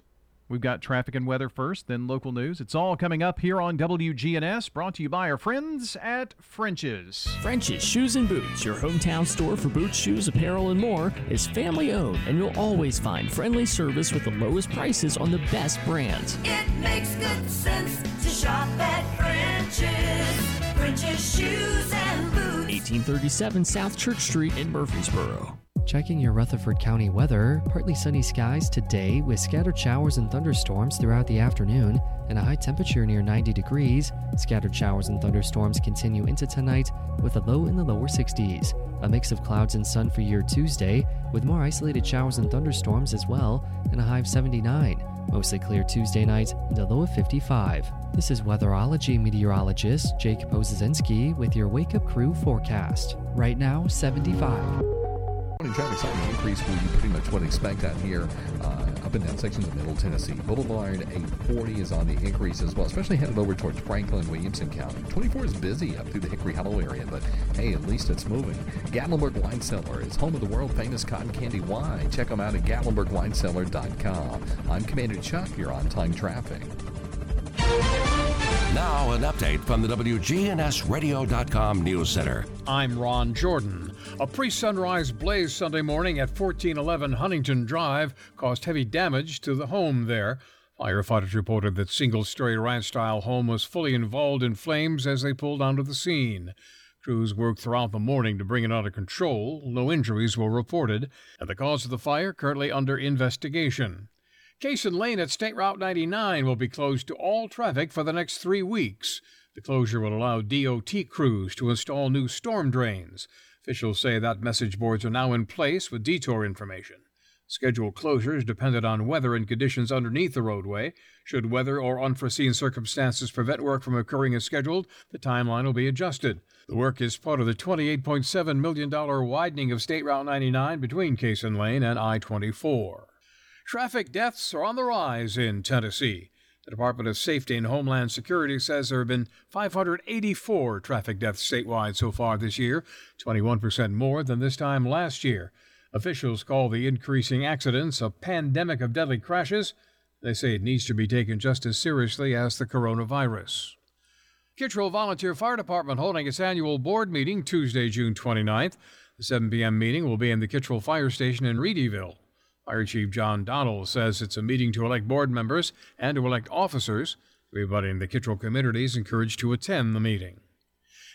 We've got traffic and weather first, then local news. It's all coming up here on WGNS, brought to you by our friends at French's. French's Shoes and Boots, your hometown store for boots, shoes, apparel, and more, is family owned, and you'll always find friendly service with the lowest prices on the best brands. It makes good sense to shop at French's. French's Shoes and Boots. 1837 South Church Street in Murfreesboro. Checking your Rutherford County weather, partly sunny skies today with scattered showers and thunderstorms throughout the afternoon and a high temperature near 90 degrees. Scattered showers and thunderstorms continue into tonight with a low in the lower 60s. A mix of clouds and sun for your Tuesday with more isolated showers and thunderstorms as well and a high of 79. Mostly clear Tuesday night and a low of 55. This is weatherology meteorologist Jake Pozesinski with your Wake Up Crew forecast. Right now, 75. Morning traffic slightly increase will be pretty much what expect out here uh, up and down sections of Middle Tennessee. Boulevard 840 is on the increase as well, especially headed over towards Franklin, Williamson County. 24 is busy up through the Hickory Hollow area, but hey, at least it's moving. Gatlinburg Wine Cellar is home of the world famous cotton candy wine. Check them out at GatlinburgWineCellar.com. I'm Commander Chuck. You're on time traffic. Now, an update from the WGNSradio.com News Center. I'm Ron Jordan. A pre sunrise blaze Sunday morning at 1411 Huntington Drive caused heavy damage to the home there. Firefighters reported that single story ranch style home was fully involved in flames as they pulled onto the scene. Crews worked throughout the morning to bring it under control. No injuries were reported, and the cause of the fire currently under investigation. Cason Lane at State Route 99 will be closed to all traffic for the next three weeks. The closure will allow DOT crews to install new storm drains. Officials say that message boards are now in place with detour information. Scheduled closures depended on weather and conditions underneath the roadway. Should weather or unforeseen circumstances prevent work from occurring as scheduled, the timeline will be adjusted. The work is part of the $28.7 million widening of State Route 99 between Cason Lane and I 24. Traffic deaths are on the rise in Tennessee. The Department of Safety and Homeland Security says there have been 584 traffic deaths statewide so far this year, 21% more than this time last year. Officials call the increasing accidents a pandemic of deadly crashes. They say it needs to be taken just as seriously as the coronavirus. Kittrell Volunteer Fire Department holding its annual board meeting Tuesday, June 29th. The 7 p.m. meeting will be in the Kittrell Fire Station in Readyville. Fire Chief John Donald says it's a meeting to elect board members and to elect officers. Everybody in the Kittrell community is encouraged to attend the meeting.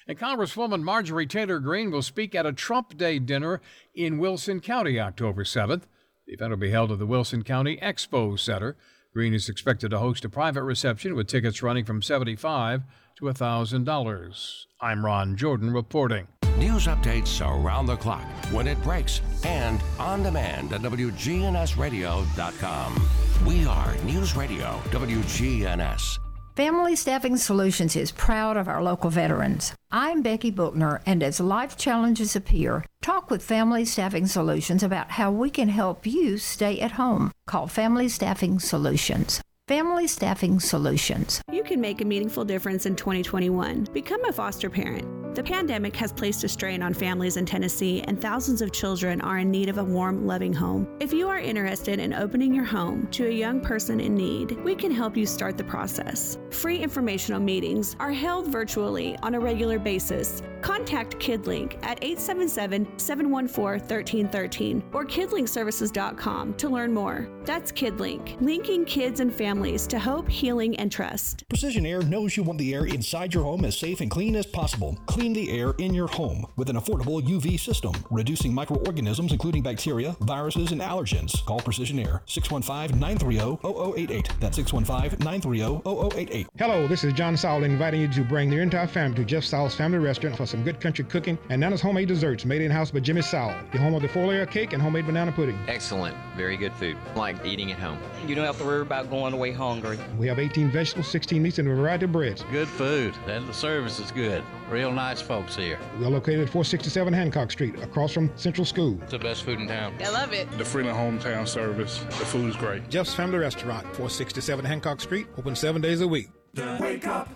And Congresswoman Marjorie Taylor Greene will speak at a Trump Day dinner in Wilson County October 7th. The event will be held at the Wilson County Expo Center. Greene is expected to host a private reception with tickets running from 75 to $1,000. I'm Ron Jordan reporting. News updates around the clock, when it breaks, and on demand at WGNSradio.com. We are News Radio WGNS. Family Staffing Solutions is proud of our local veterans. I'm Becky Bookner, and as life challenges appear, talk with Family Staffing Solutions about how we can help you stay at home. Call Family Staffing Solutions. Family Staffing Solutions. You can make a meaningful difference in 2021. Become a foster parent. The pandemic has placed a strain on families in Tennessee, and thousands of children are in need of a warm, loving home. If you are interested in opening your home to a young person in need, we can help you start the process. Free informational meetings are held virtually on a regular basis. Contact KidLink at 877 714 1313 or kidlinkservices.com to learn more. That's KidLink, linking kids and families to hope, healing, and trust. Precision Air knows you want the air inside your home as safe and clean as possible. Clear clean the air in your home with an affordable UV system, reducing microorganisms including bacteria, viruses, and allergens. Call Precision Air 615 930 0088. That's 615 930 0088. Hello, this is John Sowell inviting you to bring your entire family to Jeff Sowell's Family Restaurant for some good country cooking and Nana's homemade desserts made in-house by Jimmy Sowell, the home of the four-layer cake and homemade banana pudding. Excellent. Very good food. Like eating at home. You don't have to worry about going away hungry. We have 18 vegetables, 16 meats, and a variety of breads. Good food, and the service is good. Real nice folks here. We are located at 467 Hancock Street, across from Central School. It's the best food in town. I love it. The Freeman Hometown Service. The food is great. Jeff's Family Restaurant, 467 Hancock Street, open seven days a week. The Wake up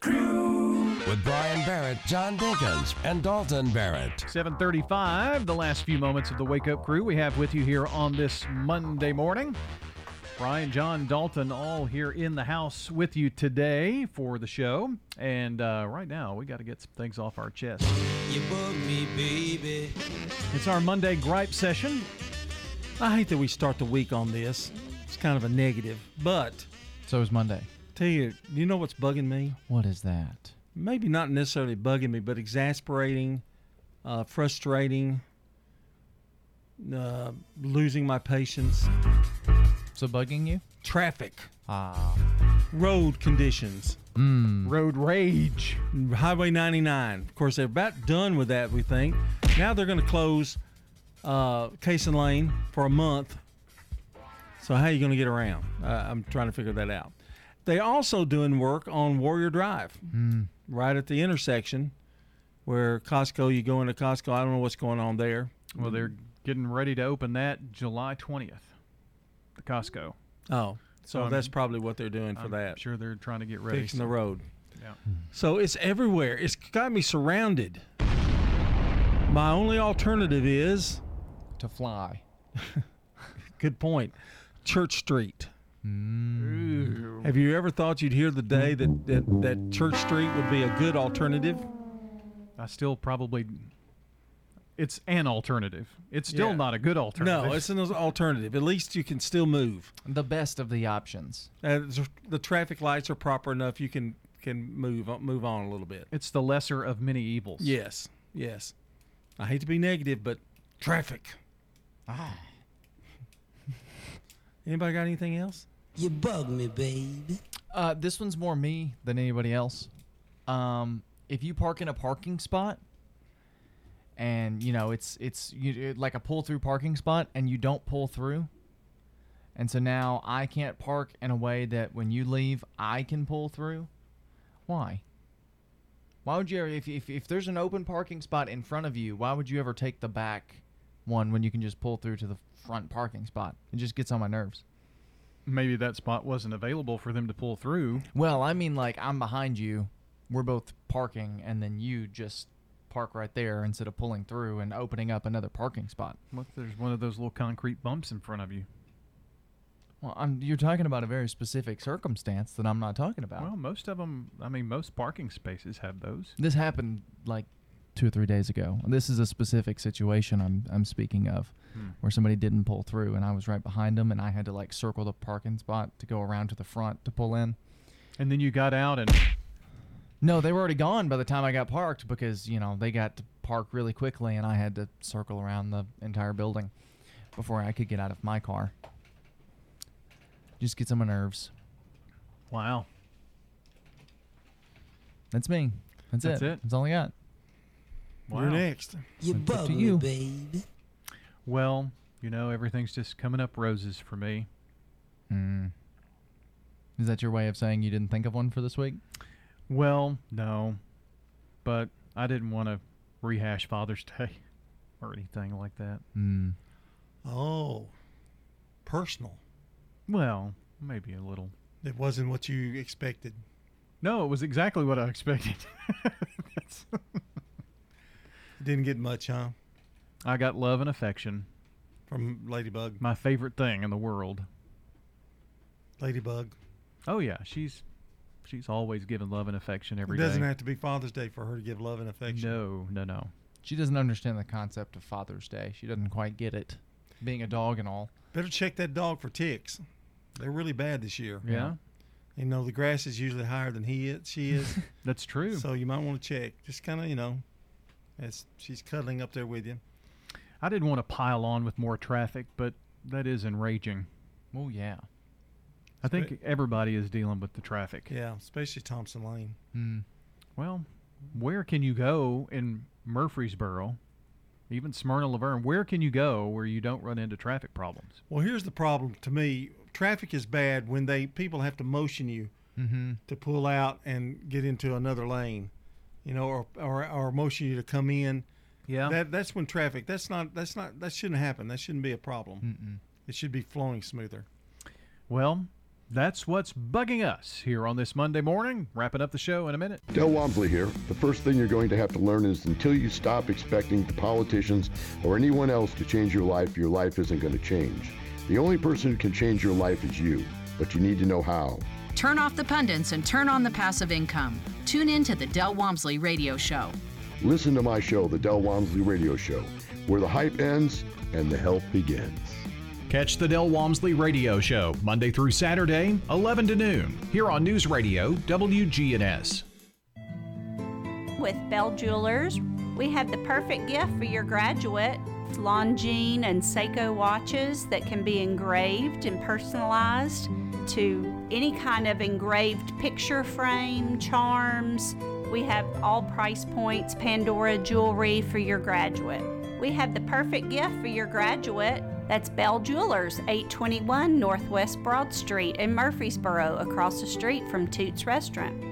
crew with Brian Barrett, John Dinkins, and Dalton Barrett. 735, the last few moments of the Wake Up Crew we have with you here on this Monday morning. Brian, John, Dalton, all here in the house with you today for the show. And uh, right now, we got to get some things off our chest. You bug me, baby. It's our Monday gripe session. I hate that we start the week on this. It's kind of a negative, but So is Monday. tell you, you know what's bugging me? What is that? Maybe not necessarily bugging me, but exasperating, uh, frustrating, uh, losing my patience. So bugging you? Traffic. Ah. Road conditions. Mm. Road rage. Highway 99. Of course, they're about done with that, we think. Now they're going to close uh, Cason Lane for a month. So how are you going to get around? Uh, I'm trying to figure that out. They're also doing work on Warrior Drive, Mm. right at the intersection where Costco, you go into Costco. I don't know what's going on there. Well, they're getting ready to open that July 20th, the Costco. Oh, so I'm- that's probably what they're doing for I'm that. Sure, they're trying to get ready. Fixing so- the road. Yeah. So it's everywhere. It's got me surrounded. My only alternative is to fly. Good point. Church Street. Have you ever thought you'd hear the day that, that, that Church Street would be a good alternative? I still probably. It's an alternative. It's still Yeah. not a good alternative. No, it's an alternative. At least you can still move. The best of the options. Uh, the traffic lights are proper enough. You can can move on- move on a little bit. It's the lesser of many evils. Yes, yes. I hate to be negative, but traffic. Ah. Anybody got anything else? You bug me, baby. Uh, this one's more me than anybody else. Um, if you park in a parking spot, and you know it's it's you, it- like a pull through parking spot, and you don't pull through, and so now I can't park in a way that when you leave, I can pull through. Why? Why would you ever, if, if if there's an open parking spot in front of you, why would you ever take the back one when you can just pull through to the front parking spot? It just gets on my nerves. Maybe that spot wasn't available for them to pull through. Well, I mean, like I'm behind you, we're both parking, and then you just park right there instead of pulling through and opening up another parking spot. What if there's one of those little concrete bumps in front of you? Well, I'm, you're talking about a very specific circumstance that I'm not talking about. Well, most of them, I mean, most parking spaces have those. This happened like two or three days ago. This is a specific situation I'm I'm speaking of, Hmm. where somebody didn't pull through, and I was right behind them, and I had to like circle the parking spot to go around to the front to pull in. And then you got out and. No, they were already gone by the time I got parked because you know they got to park really quickly, and I had to circle around the entire building before I could get out of my car. Just gets on my nerves. Wow. That's me. That's, That's it. it? That's all I got. Wow. You're next. You It's bug to me, you. baby. Well, you know, everything's just coming up roses for me. Mm. Is that your way of saying you didn't think of one for this week? Well, no. But I didn't want to rehash Father's Day or anything like that. Mm. Oh, personal. Well, maybe a little. It wasn't what you expected. No, it was exactly what I expected. That's- Didn't get much, huh? I got love and affection. From Ladybug. My favorite thing in the world. Ladybug. Oh yeah, she's she's always given love and affection every day. it doesn't have to be Father's Day for her to give love and affection. No, no, no. She doesn't understand the concept of Father's Day. She doesn't quite get it, being a dog and all. Better check that dog for ticks. They're really bad this year. Yeah. You know, the grass is usually higher than he is. She is. That's true. So you might want to check. Just kind of, you know, as she's cuddling up there with you. I didn't want to pile on with more traffic, but that is enraging. Oh yeah. I think everybody is dealing with the traffic. Yeah, especially Thompson Lane. Hmm. Well, where can you go in Murfreesboro, even Smyrna La Vergne? Where can you go where you don't run into traffic problems? Well, here's the problem to me. Traffic is bad when they people have to motion you Mm-hmm. to pull out and get into another lane, you know, or or, or motion you to come in. Yeah. That that's when traffic. That's not that's not that shouldn't happen. That shouldn't be a problem. Mm-mm. It should be flowing smoother. Well, that's what's bugging us here on this Monday morning. Wrapping up the show in a minute. Del Walmsley here. The first thing you're going to have to learn is until you stop expecting the politicians or anyone else to change your life, your life isn't going to change. The only person who can change your life is you, but you need to know how. Turn off the pundits and turn on the passive income. Tune in to the Del Walmsley Radio Show. Listen to my show, The Del Walmsley Radio Show, where the hype ends and the help begins. Catch the Del Walmsley Radio Show Monday through Saturday, 11 to noon, here on News Radio WGNS. With Bell Jewelers, we have the perfect gift for your graduate. Longines and Seiko watches that can be engraved and personalized to any kind of engraved picture frame, charms. We have all price points, Pandora jewelry for your graduate. We have the perfect gift for your graduate. That's Bell Jewelers, 821 Northwest Broad Street in Murfreesboro, across the street from Toots Restaurant.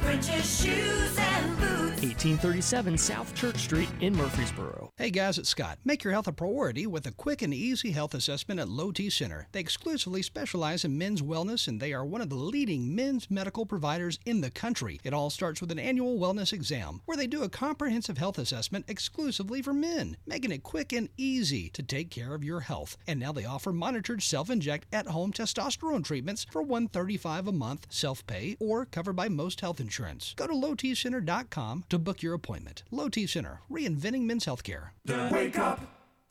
French's shoes and boots. 1837 South Church Street in Murfreesboro. Hey guys, it's Scott. Make your health a priority with a quick and easy health assessment at Low T Center. They exclusively specialize in men's wellness and they are one of the leading men's medical providers in the country. It all starts with an annual wellness exam where they do a comprehensive health assessment exclusively for men, making it quick and easy to take care of your health. And now they offer monitored self-inject at-home testosterone treatments for 135 a month, self-pay or covered by most health insurance. Go to lowtcenter.com to book your appointment. Low T Center, reinventing men's healthcare. The Wake Up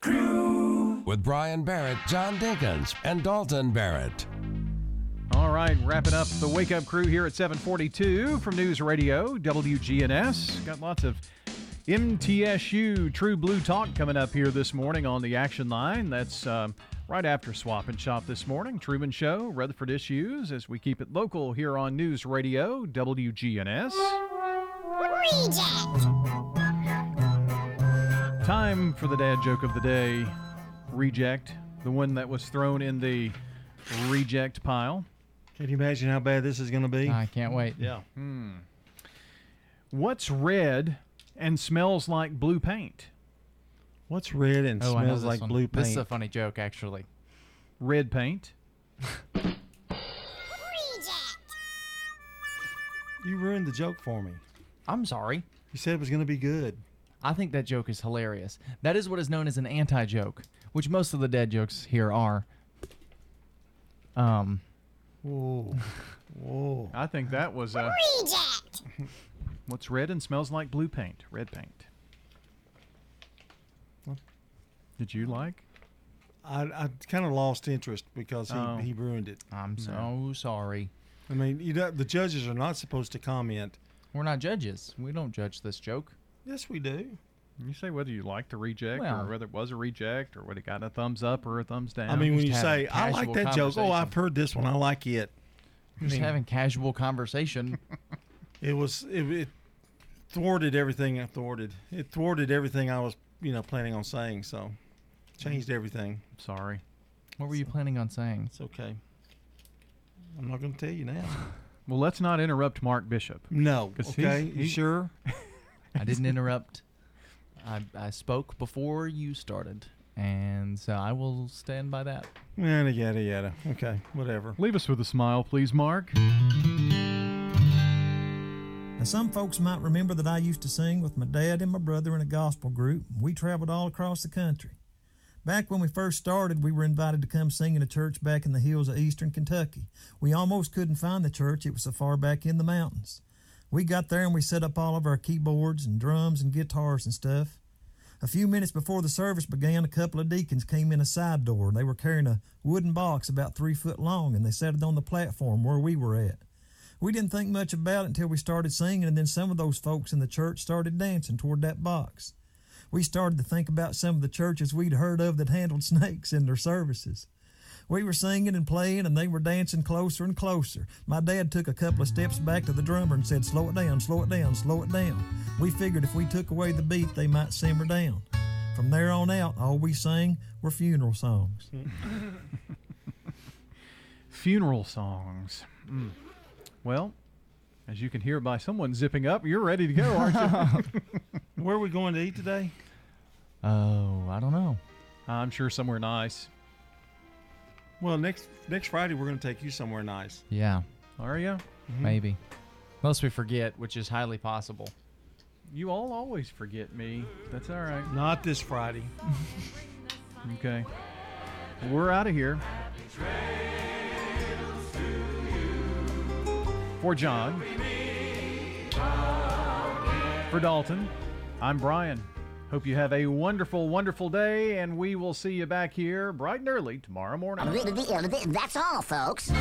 Crew. With Brian Barrett, John Dinkins, and Dalton Barrett. All right, wrapping up the Wake Up Crew here at 742 from News Radio, WGNS. Got lots of MTSU True Blue Talk coming up here this morning on the action line. That's um, right after Swap and Shop this morning. Truman Show, Rutherford Issues, as we keep it local here on News Radio, WGNS. Reject! Time for the dad joke of the day. Reject, the one that was thrown in the reject pile. Can you imagine how bad this is going to be? I can't wait. Yeah. Hmm. What's red and smells like blue paint? What's red and Oh, smells like one. blue paint? This is a funny joke, actually. Red paint. You ruined the joke for me. I'm sorry. You said it was going to be good. I think that joke is hilarious. That is what is known as an anti-joke, which most of the dead jokes here are. Um. Whoa. Whoa. I think that was uh, Reject. what's red and smells like blue paint. Red paint. Did you like? I, I kind of lost interest because he, Oh. he ruined it. I'm so sorry. I mean, you know, the judges are not supposed to comment. We're not judges. We don't judge this joke. Yes, we do. You say whether you like the reject Well- or whether it was a reject or whether it got a thumbs up or a thumbs down. I mean, when you just say, I like casual that joke. Oh. I've heard this one. I like it. We're just mean- having casual conversation. It was, it, it thwarted everything I thwarted. It thwarted everything I was, you know, planning on saying. So, changed everything. Sorry. what were you planning on saying? It's okay. I'm not going to tell you now. Well, let's not interrupt Mark Bishop. No. 'Cause he's- Okay. You he- sure? I didn't interrupt. I, I spoke before you started, and so I will stand by that. Yada yada yada. Okay. Whatever. Leave us with a smile, please, Mark. Now, some folks might remember that I used to sing with my dad and my brother in a gospel group. We traveled all across the country. Back when we first started, we were invited to come sing in a church back in the hills of eastern Kentucky. We almost couldn't find the church, it was so far back in the mountains. We got there and we set up all of our keyboards and drums and guitars and stuff. A few minutes before the service began, a couple of deacons came in a side door. They were carrying a wooden box about three foot long and they set it on the platform where we were at. We didn't think much about it until we started singing, and then some of those folks in the church started dancing toward that box. We started to think about some of the churches we'd heard of that handled snakes in their services. We were singing and playing, and they were dancing closer and closer. My dad took a couple of steps back to the drummer and said, Slow it down, slow it down, slow it down. We figured if we took away the beat, they might simmer down. From there on out, all we sang were funeral songs. Funeral songs. Mm. Well, as you can hear by someone zipping up, you're ready to go, aren't you? Where are we going to eat today? Oh, I don't know. I'm sure somewhere nice. Well, next next Friday we're going to take you somewhere nice. Yeah, Are you? Mm-hmm. maybe. Most we forget, which is highly possible. You all always forget me. That's all right. Not this Friday. Okay. We're out of here. For John. For Dalton. I'm Brian. Hope you have a wonderful, wonderful day, and we will see you back here bright and early tomorrow morning. That's all, folks.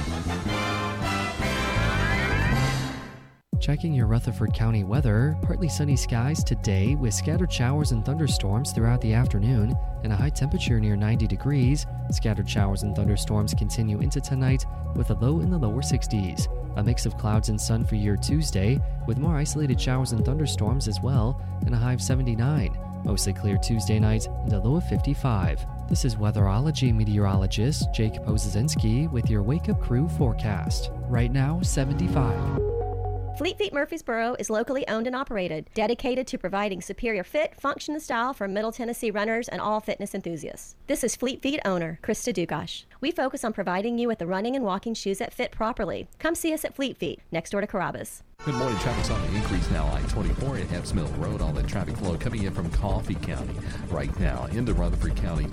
Checking your Rutherford County weather, partly sunny skies today with scattered showers and thunderstorms throughout the afternoon and a high temperature near 90 degrees. Scattered showers and thunderstorms continue into tonight with a low in the lower 60s. A mix of clouds and sun for your Tuesday with more isolated showers and thunderstorms as well and a high of 79. Mostly clear Tuesday night and a low of 55. This is weatherology meteorologist Jake Pozesinski with your Wake Up Crew forecast. Right now, 75. Fleet Feet Murfreesboro is locally owned and operated, dedicated to providing superior fit, function, and style for Middle Tennessee runners and all fitness enthusiasts. This is Fleet Feet owner Krista Dugash. We focus on providing you with the running and walking shoes that fit properly. Come see us at Fleet Feet, next door to Carrabba's. Good morning. Traffic's on the increase now. I-24 at Epps Mill Road. All that traffic flow coming in from Coffee County right now into Rutherford County.